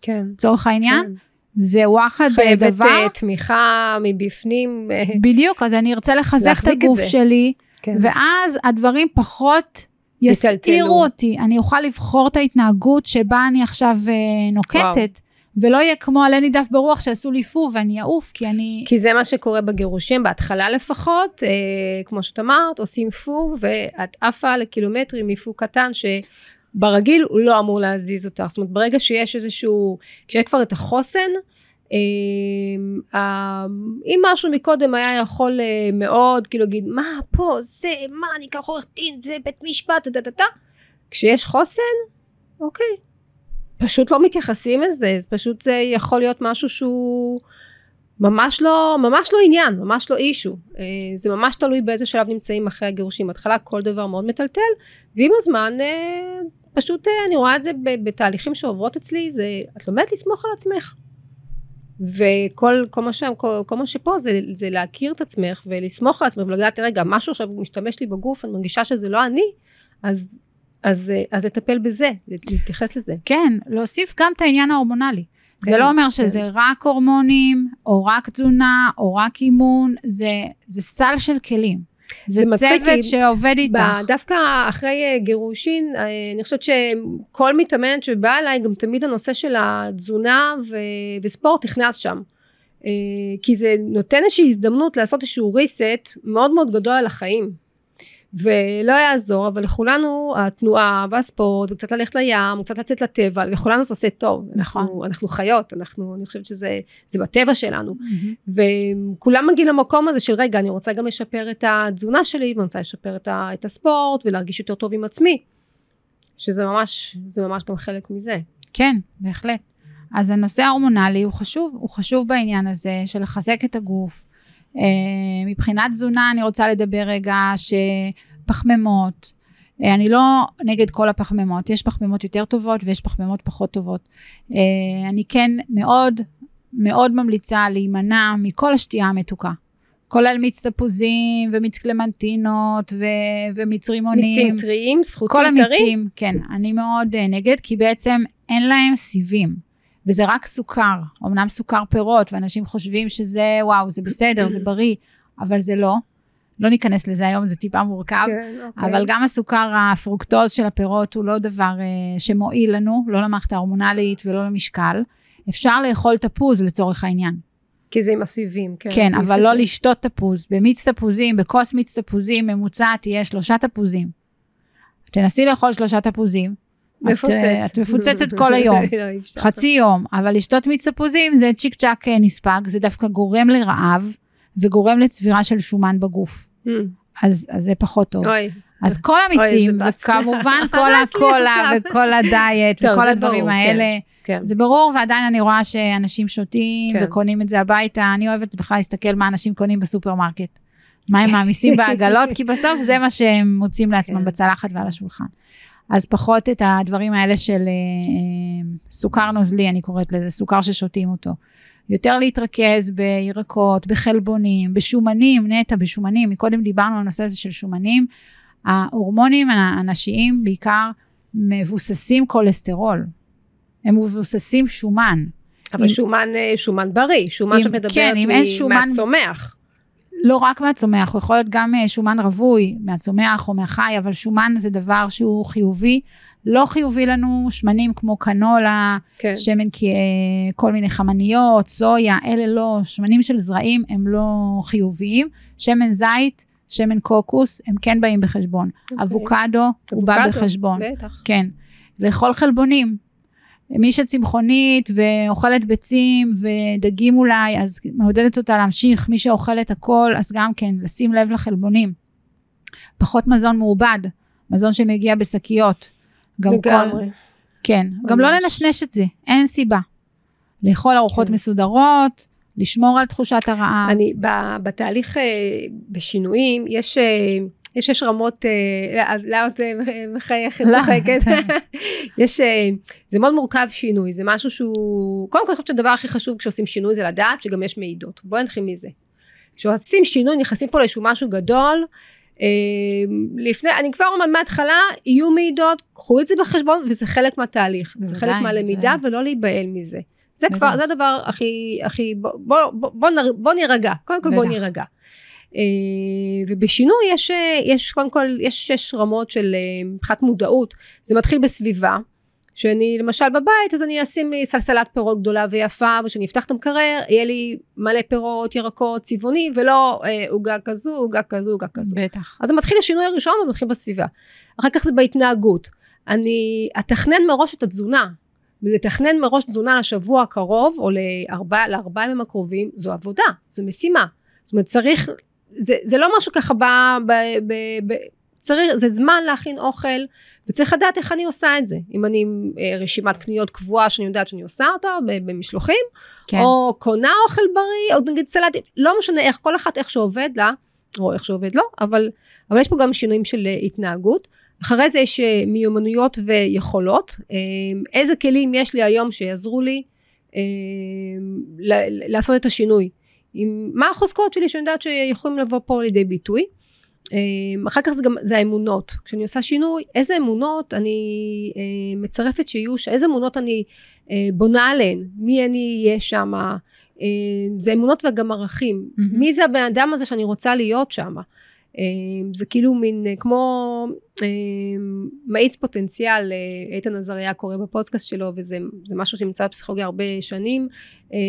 כן. לצורך העניין, כן. זה וואחד דבר. חייבת אה, תמיכה מבפנים. אה, בדיוק, אז אני ארצה לחזק את הגוף את שלי, כן. ואז הדברים פחות יסתירו אותי. אני אוכל לבחור את ההתנהגות שבה אני עכשיו אה, נוקטת. וואו. ולא יהיה כמו עלה נידף ברוח שעשו לי פו ואני אעוף, כי אני... כי זה מה שקורה בגירושים, בהתחלה לפחות, אה, כמו שאת אמרת, עושים פו ואת עפה לקילומטרים מפו קטן שברגיל הוא לא אמור להזיז אותך. זאת אומרת, ברגע שיש איזשהו, כשיש כבר את החוסן, אם משהו מקודם היה יכול אה, מאוד כאילו להגיד מה פה זה מה אני אקח עורך דין זה בית משפט דה דה דה כשיש חוסן אוקיי פשוט לא מתייחסים לזה, זה פשוט זה יכול להיות משהו שהוא ממש לא, ממש לא עניין, ממש לא אישו. אה, זה ממש תלוי באיזה שלב נמצאים אחרי הגירושים. בהתחלה כל דבר מאוד מטלטל, ועם הזמן אה, פשוט אני רואה את זה בתהליכים שעוברות אצלי, זה את לומדת לסמוך על עצמך. וכל כל מה, שם, כל, כל מה שפה זה, זה להכיר את עצמך ולסמוך על עצמך ולדעת רגע משהו עכשיו משתמש לי בגוף אני מרגישה שזה לא אני אז אז, אז לטפל בזה, להתייחס לזה. כן, להוסיף גם את העניין ההורמונלי. כן, זה לא אומר שזה כן. רק הורמונים, או רק תזונה, או רק אימון, זה, זה סל של כלים. זה, זה צוות שעובד איתך. דווקא אחרי אה, גירושין, אה, אני חושבת שכל מתאמנת שבאה אליי, גם תמיד הנושא של התזונה ו- וספורט נכנס שם. אה, כי זה נותן איזושהי הזדמנות לעשות איזשהו reset מאוד מאוד גדול על החיים. ולא יעזור אבל לכולנו התנועה והספורט וקצת ללכת לים וקצת לצאת לטבע לכולנו זה עושה טוב. נכון. אנחנו, אנחנו חיות אנחנו אני חושבת שזה זה בטבע שלנו. Mm-hmm. וכולם מגיעים למקום הזה של רגע אני רוצה גם לשפר את התזונה שלי ואני רוצה לשפר את, ה, את הספורט ולהרגיש יותר טוב עם עצמי. שזה ממש זה ממש גם חלק מזה. כן בהחלט. אז הנושא ההורמונלי הוא חשוב הוא חשוב בעניין הזה של לחזק את הגוף מבחינת תזונה אני רוצה לדבר רגע שפחמימות, אה, אני לא נגד כל הפחמימות, יש פחמימות יותר טובות ויש פחמימות פחות טובות. אה, אני כן מאוד מאוד ממליצה להימנע מכל השתייה המתוקה. כולל מיץ תפוזים ומיץ קלמנטינות ו- ומיץ רימונים. מיצים טריים, זכותים טריים? כל המיצים, כן. אני מאוד נגד, כי בעצם אין להם סיבים. וזה רק סוכר, אמנם סוכר פירות, ואנשים חושבים שזה וואו, זה בסדר, זה בריא, אבל זה לא. לא ניכנס לזה היום, זה טיפה מורכב, כן, אוקיי. אבל גם הסוכר הפרוקטוז של הפירות הוא לא דבר uh, שמועיל לנו, לא למערכת ההורמונלית ולא למשקל. אפשר לאכול תפוז לצורך העניין. כי זה עם הסיבים, כן. כן, אבל לא לשתות תפוז. במיץ תפוזים, בכוס מיץ תפוזים ממוצע תהיה שלושה תפוזים. תנסי לאכול שלושה תפוזים, מפוצץ. את, את מפוצצת כל היום, לא, חצי יום, אבל לשתות מיץ תפוזים זה צ'יק צ'אק אה, נספג, זה דווקא גורם לרעב וגורם לצבירה של שומן בגוף. Mm. אז, אז זה פחות טוב. אוי. אז כל המיצים, וכמובן כל הקולה וכל הדיאט וכל הדברים האלה, כן, כן. זה ברור, ועדיין אני רואה שאנשים שותים כן. וקונים את זה הביתה, אני אוהבת בכלל להסתכל מה אנשים קונים בסופרמרקט. מה הם מעמיסים בעגלות, כי בסוף זה מה שהם מוצאים לעצמם. בצלחת ועל השולחן. אז פחות את הדברים האלה של אה, אה, סוכר נוזלי, אני קוראת לזה, סוכר ששותים אותו. יותר להתרכז בירקות, בחלבונים, בשומנים, נטע, בשומנים. מקודם דיברנו על הנושא הזה של שומנים. ההורמונים הנשיים בעיקר מבוססים כולסטרול. הם מבוססים שומן. אבל אם, שומן, אה, שומן בריא, שומן אם, שמדבר כן, מהצומח. לא רק מהצומח, הוא יכול להיות גם אה, שומן רווי מהצומח או מהחי, אבל שומן זה דבר שהוא חיובי. לא חיובי לנו שמנים כמו קנולה, כן. שמן אה, כל מיני חמניות, סויה, אלה לא, שמנים של זרעים הם לא חיוביים. שמן זית, שמן קוקוס, הם כן באים בחשבון. אוקיי. אבוקדו, הוא בא בחשבון. בטח. כן. לאכול חלבונים, מי שצמחונית ואוכלת ביצים ודגים אולי, אז מעודדת אותה להמשיך, מי שאוכלת הכל, אז גם כן, לשים לב לחלבונים. פחות מזון מעובד, מזון שמגיע בשקיות. לגמרי. כן, גם לא ממש. לנשנש את זה, אין סיבה. לאכול ארוחות כן. מסודרות, לשמור על תחושת הרעב. אני, ב- בתהליך, אה, בשינויים, יש, אה, יש שש רמות, למה את אה, מחייכת, לא, צוחקת? אתה- יש, אה, זה מאוד מורכב שינוי, זה משהו שהוא, קודם כל אני חושבת שהדבר הכי חשוב כשעושים שינוי זה לדעת שגם יש מעידות. בואי נתחיל מזה. כשעושים שינוי, נכנסים פה לאיזשהו משהו גדול, אה, לפני, אני כבר אומרת מההתחלה, יהיו מעידות, קחו את זה בחשבון, וזה חלק מהתהליך. זה חלק מהלמידה, ולא להיבהל מזה. זה. כבר, זה הדבר הכי, הכי, בוא, נירגע, קודם כל בוא. נירגע. אה, ובשינוי יש, אה, יש קודם כל, יש שש רמות של אה, מבחינת מודעות, זה מתחיל בסביבה, שאני למשל בבית אז אני אשים לי סלסלת פירות גדולה ויפה וכשאני אפתח את המקרר יהיה לי מלא פירות ירקות צבעוני ולא אה, עוגה כזו עוגה כזו עוגה כזו. בטח. אז זה מתחיל השינוי הראשון זה מתחיל בסביבה. אחר כך זה בהתנהגות. אני אתכנן מראש את התזונה. לתכנן מראש תזונה לשבוע הקרוב או לארבע, לארבעה ימים הקרובים זו עבודה זו משימה. זאת אומרת צריך זה, זה לא משהו ככה ב, ב, ב, ב, צריך זה זמן להכין אוכל וצריך לדעת איך אני עושה את זה. אם אני עם אה, רשימת קניות קבועה שאני יודעת שאני עושה אותה במשלוחים כן. או קונה אוכל בריא או נגיד סלטים לא משנה איך כל אחת איך שעובד לה או איך שעובד לו אבל אבל יש פה גם שינויים של אה, התנהגות. אחרי זה יש אה, מיומנויות ויכולות. איזה כלים יש לי היום שיעזרו לי אה, לעשות את השינוי עם, מה החוזקות שלי שאני יודעת שיכולים לבוא פה לידי ביטוי? אה, אחר כך זה גם זה האמונות. כשאני עושה שינוי איזה אמונות אני אה, מצרפת שיהיו איזה אמונות אני אה, בונה עליהן? מי אני אהיה שם זה אמונות וגם ערכים. מהמם. מי זה הבן אדם הזה שאני רוצה להיות שם זה כאילו מין אה, כמו אה, מאיץ פוטנציאל אה, איתן עזריה קורא בפודקאסט שלו וזה זה משהו שנמצא בפסיכולוגיה הרבה שנים. אה,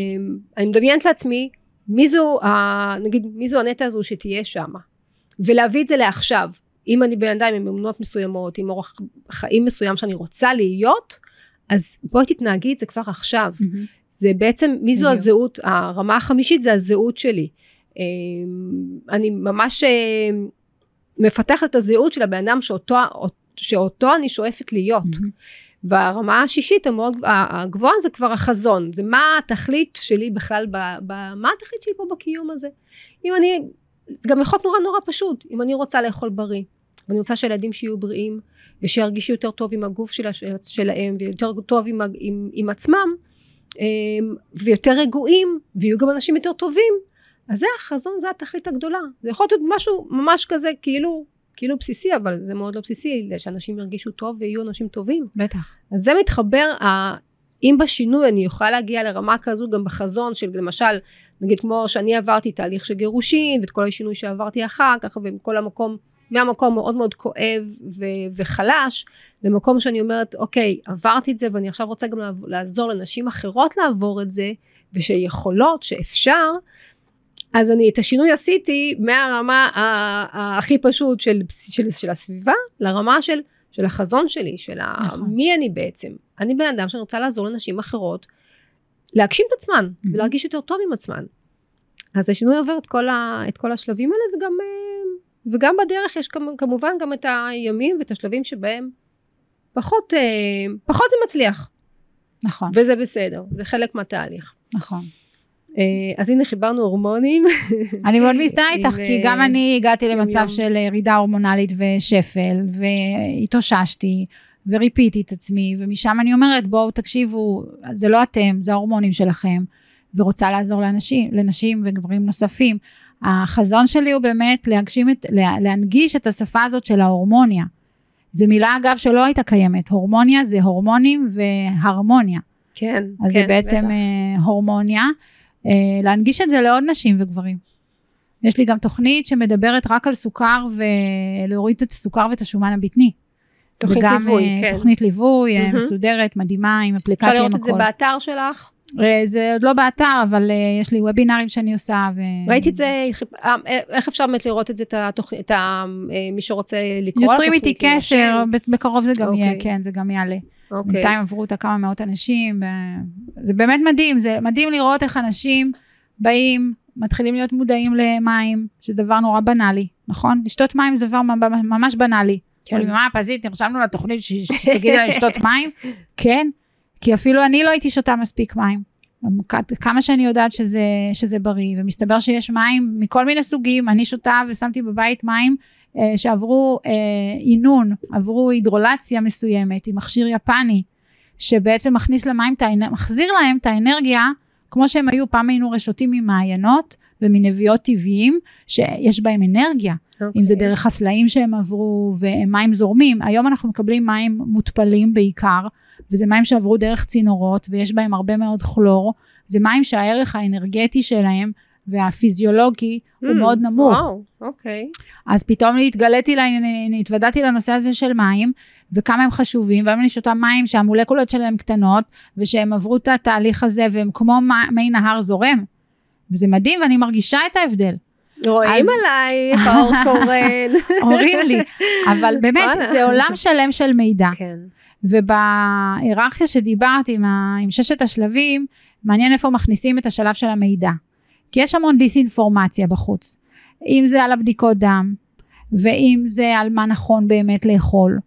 אני מדמיינת לעצמי מי זו ה- נגיד מי זו הנטע הזו שתהיה שם ולהביא את זה לעכשיו אם אני בן אדם עם אמונות מסוימות עם אורח חיים מסוים שאני רוצה להיות אז בואי תתנהגי את זה כבר עכשיו מהמם. זה בעצם מי זו בדיוק. הזהות הרמה החמישית זה הזהות שלי אה, אני ממש אה, מפתחת את הזהות של הבן אדם שאותו, שאותו אני שואפת להיות מהמם. והרמה השישית המאוד הגבוהה זה כבר החזון זה מה התכלית שלי בכלל ב, ב, מה התכלית שלי פה בקיום הזה? אם אני זה גם יכול נורא נורא פשוט אם אני רוצה לאכול בריא ואני רוצה שהילדים שיהיו בריאים ושירגישו יותר טוב עם הגוף שלה, שלהם ויותר טוב עם, עם, עם עצמם אמ, ויותר רגועים ויהיו גם אנשים יותר טובים אז זה החזון זה התכלית הגדולה. זה יכול להיות משהו ממש כזה כאילו כאילו בסיסי אבל זה מאוד לא בסיסי שאנשים ירגישו טוב ויהיו אנשים טובים בטח. אז זה מתחבר, ה- אם בשינוי אני אוכל להגיע לרמה כזו גם בחזון של למשל, נגיד כמו שאני עברתי תהליך של גירושין ואת כל השינוי שעברתי אחר כך וכל המקום, מהמקום מאוד מאוד כואב ו- וחלש, למקום שאני אומרת אוקיי עברתי את זה ואני עכשיו רוצה גם לעזור לנשים אחרות לעבור את זה ושיכולות, שאפשר, אז אני את השינוי עשיתי מהרמה הכי פשוט של, של, של הסביבה לרמה של של החזון שלי, של ה... נכון. מי אני בעצם. אני בן אדם שאני רוצה לעזור לנשים אחרות להגשים את עצמן. ולהרגיש יותר טוב עם עצמן. אז השינוי עובר את כל, ה... את כל השלבים האלה וגם, אה, וגם בדרך יש כמ- כמובן גם את הימים ואת השלבים שבהם פחות, אה, פחות זה מצליח נכון, וזה בסדר, זה חלק מהתהליך. נכון. אה, אז הנה חיברנו הורמונים. אני מאוד מזדהה איתך, כי גם אה, אני הגעתי למצב. של ירידה הורמונלית ושפל, והתאוששתי, וריפיתי את עצמי, ומשם אני אומרת, בואו תקשיבו, זה לא אתם, זה ההורמונים שלכם, ורוצה לעזור לאנשים, לנשים וגברים נוספים. החזון שלי הוא באמת להגשים את, לה, להנגיש את השפה הזאת של ההורמוניה. זו מילה אגב שלא הייתה קיימת, הורמוניה זה הורמונים והרמוניה. כן, אז כן, זה בעצם בטח. אה, הורמוניה, אה, להנגיש את זה לעוד נשים וגברים. יש לי גם תוכנית שמדברת רק על סוכר ולהוריד את הסוכר ואת השומן הבטני. תוכנית זה גם ליווי, אה, כן. תוכנית ליווי אה, מהמם. מסודרת, מדהימה, עם אפשר אפליקציה עם לראות את זה. באתר שלך? אה, זה עוד לא באתר, אבל אה, יש לי וובינארים שאני עושה. ו... ראיתי את זה, אה, איך אפשר באמת לראות את זה, את התוכנית, את ה- אה, מי שרוצה לקרוא יוצרים איתי קשר, בקרוב זה גם יהיה, אוקיי. כן, זה גם יעלה. אוקיי. בינתיים עברו אותה כמה מאות אנשים, זה באמת מדהים, זה מדהים לראות איך אנשים באים, מתחילים להיות מודעים למים, שזה דבר נורא בנאלי, נכון? לשתות מים זה דבר ממש בנאלי, כן. אומרים מה פזית, נרשמנו לתוכנית שתגידי לה לשתות מים? כן, כי אפילו אני לא הייתי שותה מספיק מים. כמה שאני יודעת שזה, שזה בריא, ומסתבר שיש מים מכל מיני סוגים, אני שותה ושמתי בבית מים שעברו אה, עינון, עברו הידרולציה מסוימת עם מכשיר יפני, שבעצם מכניס למים, מחזיר להם את האנרגיה, כמו שהם היו, פעם היינו רשותים ממעיינות ומנביאות טבעיים, שיש בהם אנרגיה. אם זה אוקיי. דרך הסלעים שהם עברו ומים זורמים. היום אנחנו מקבלים מים מותפלים בעיקר, וזה מים שעברו דרך צינורות ויש בהם הרבה מאוד כלור. זה מים שהערך האנרגטי שלהם והפיזיולוגי הוא Mm, מאוד נמוך. וואו, אוקיי. אז פתאום התגליתי, התוודעתי לנושא הזה של מים, וכמה הם חשובים, והיום אני שותה מים שהמולקולות שלהם קטנות, ושהם עברו את התהליך הזה, והם כמו מי נהר זורם. וזה מדהים, ואני מרגישה את ההבדל. רואים אז- עלייך, האור קורן. אומרים לי, אבל באמת. זה עולם שלם של מידע. כן. ובהיררכיה שדיברת עם, ה, עם ששת השלבים, מעניין איפה מכניסים את השלב של המידע. כי יש המון דיסאינפורמציה בחוץ. אם זה על הבדיקות דם, ואם זה על מה נכון באמת לאכול,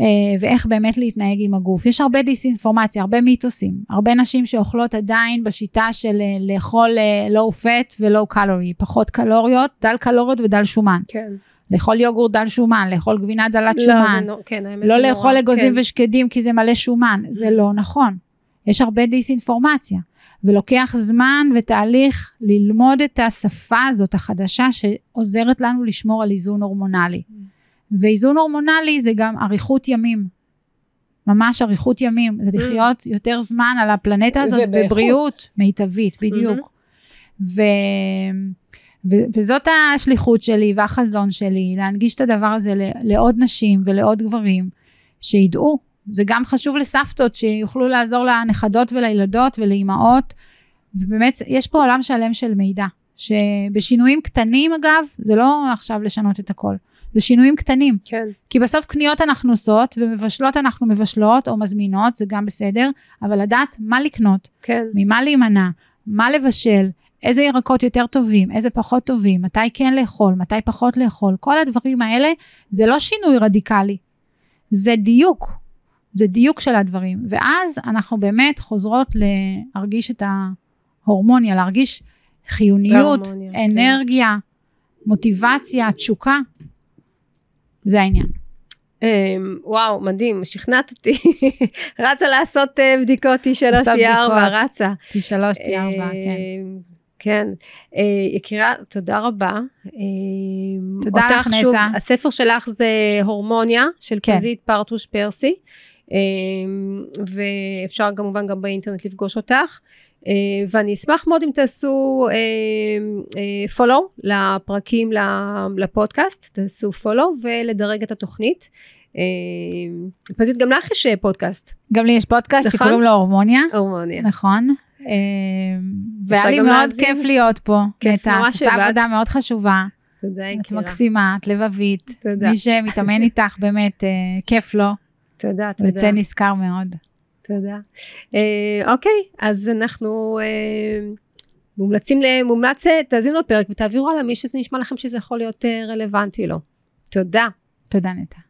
אה, ואיך באמת להתנהג עם הגוף. יש הרבה דיסאינפורמציה, הרבה מיתוסים. הרבה נשים שאוכלות עדיין בשיטה של אה, לאכול low fat ו-low calorie, פחות קלוריות, דל קלוריות ודל שומן. כן. לאכול יוגורט דל שומן, לאכול גבינה דלת לא, שומן. נו- כן, האמת לא לאכול. אגוזים כן. ושקדים כי זה מלא שומן, זה לא נכון. יש הרבה דיסאינפורמציה, ולוקח זמן ותהליך ללמוד את השפה הזאת החדשה שעוזרת לנו לשמור על איזון הורמונלי. ואיזון הורמונלי זה גם אריכות ימים. ממש אריכות ימים, זה לחיות יותר זמן על הפלנטה הזאת. בבריאות מיטבית, בדיוק. ו... ו- וזאת השליחות שלי והחזון שלי, להנגיש את הדבר הזה לעוד נשים ולעוד גברים, שידעו. זה גם חשוב לסבתות, שיוכלו לעזור לנכדות ולילדות ולאימהות. ובאמת, יש פה עולם שלם של מידע, שבשינויים קטנים אגב, זה לא עכשיו לשנות את הכל, זה שינויים קטנים. כן. כי בסוף קניות אנחנו עושות, ומבשלות אנחנו מבשלות, או מזמינות, זה גם בסדר, אבל לדעת מה לקנות, כן. ממה להימנע, מה לבשל, איזה ירקות יותר טובים, איזה פחות טובים, מתי כן לאכול, מתי פחות לאכול, כל הדברים האלה זה לא שינוי רדיקלי, זה דיוק, זה דיוק של הדברים, ואז אנחנו באמת חוזרות להרגיש את ההורמוניה, להרגיש חיוניות, ההורמוניה, כן. אנרגיה, מוטיבציה, תשוקה, זה העניין. אמ, וואו, מדהים, שכנעת אותי. רצה לעשות אה, בדיקות T3, לעשות T4, בדיקות. רצה. T3, T4, כן. אמ, כן. אה, יקירה, תודה רבה. אמ, תודה לך, נטע. הספר שלך זה הורמוניה של כן. פזית פרטוש פרסי. אמ, ואפשר כמובן גם באינטרנט לפגוש אותך. אה, ואני אשמח מאוד אם תעשו פולו לפרקים ל- לפודקאסט, תעשו פולו ולדרג את התוכנית. אה, פזית, גם לך יש אה, פודקאסט, גם לי יש פודקאסט נכון? שקוראים לו הורמוניה. הורמוניה. נכון. אה, והיה לי מאוד להאזין. כיף להיות פה. כיף נטע, ממש את עושה שבאת. עבודה מאוד חשובה. תודה, את יקירה. מקסימה, את לבבית. תודה. מי שמתאמן איתך באמת, אה, כיף לו, תודה, תודה. ויוצא נשכר מאוד. תודה. אה, אוקיי, אז אנחנו אה, מומלצים, מומלץ, אה, תאזינו לפרק ותעבירו הלאה מי שזה נשמע לכם שזה יכול להיות אה, רלוונטי לו. תודה. תודה נטע.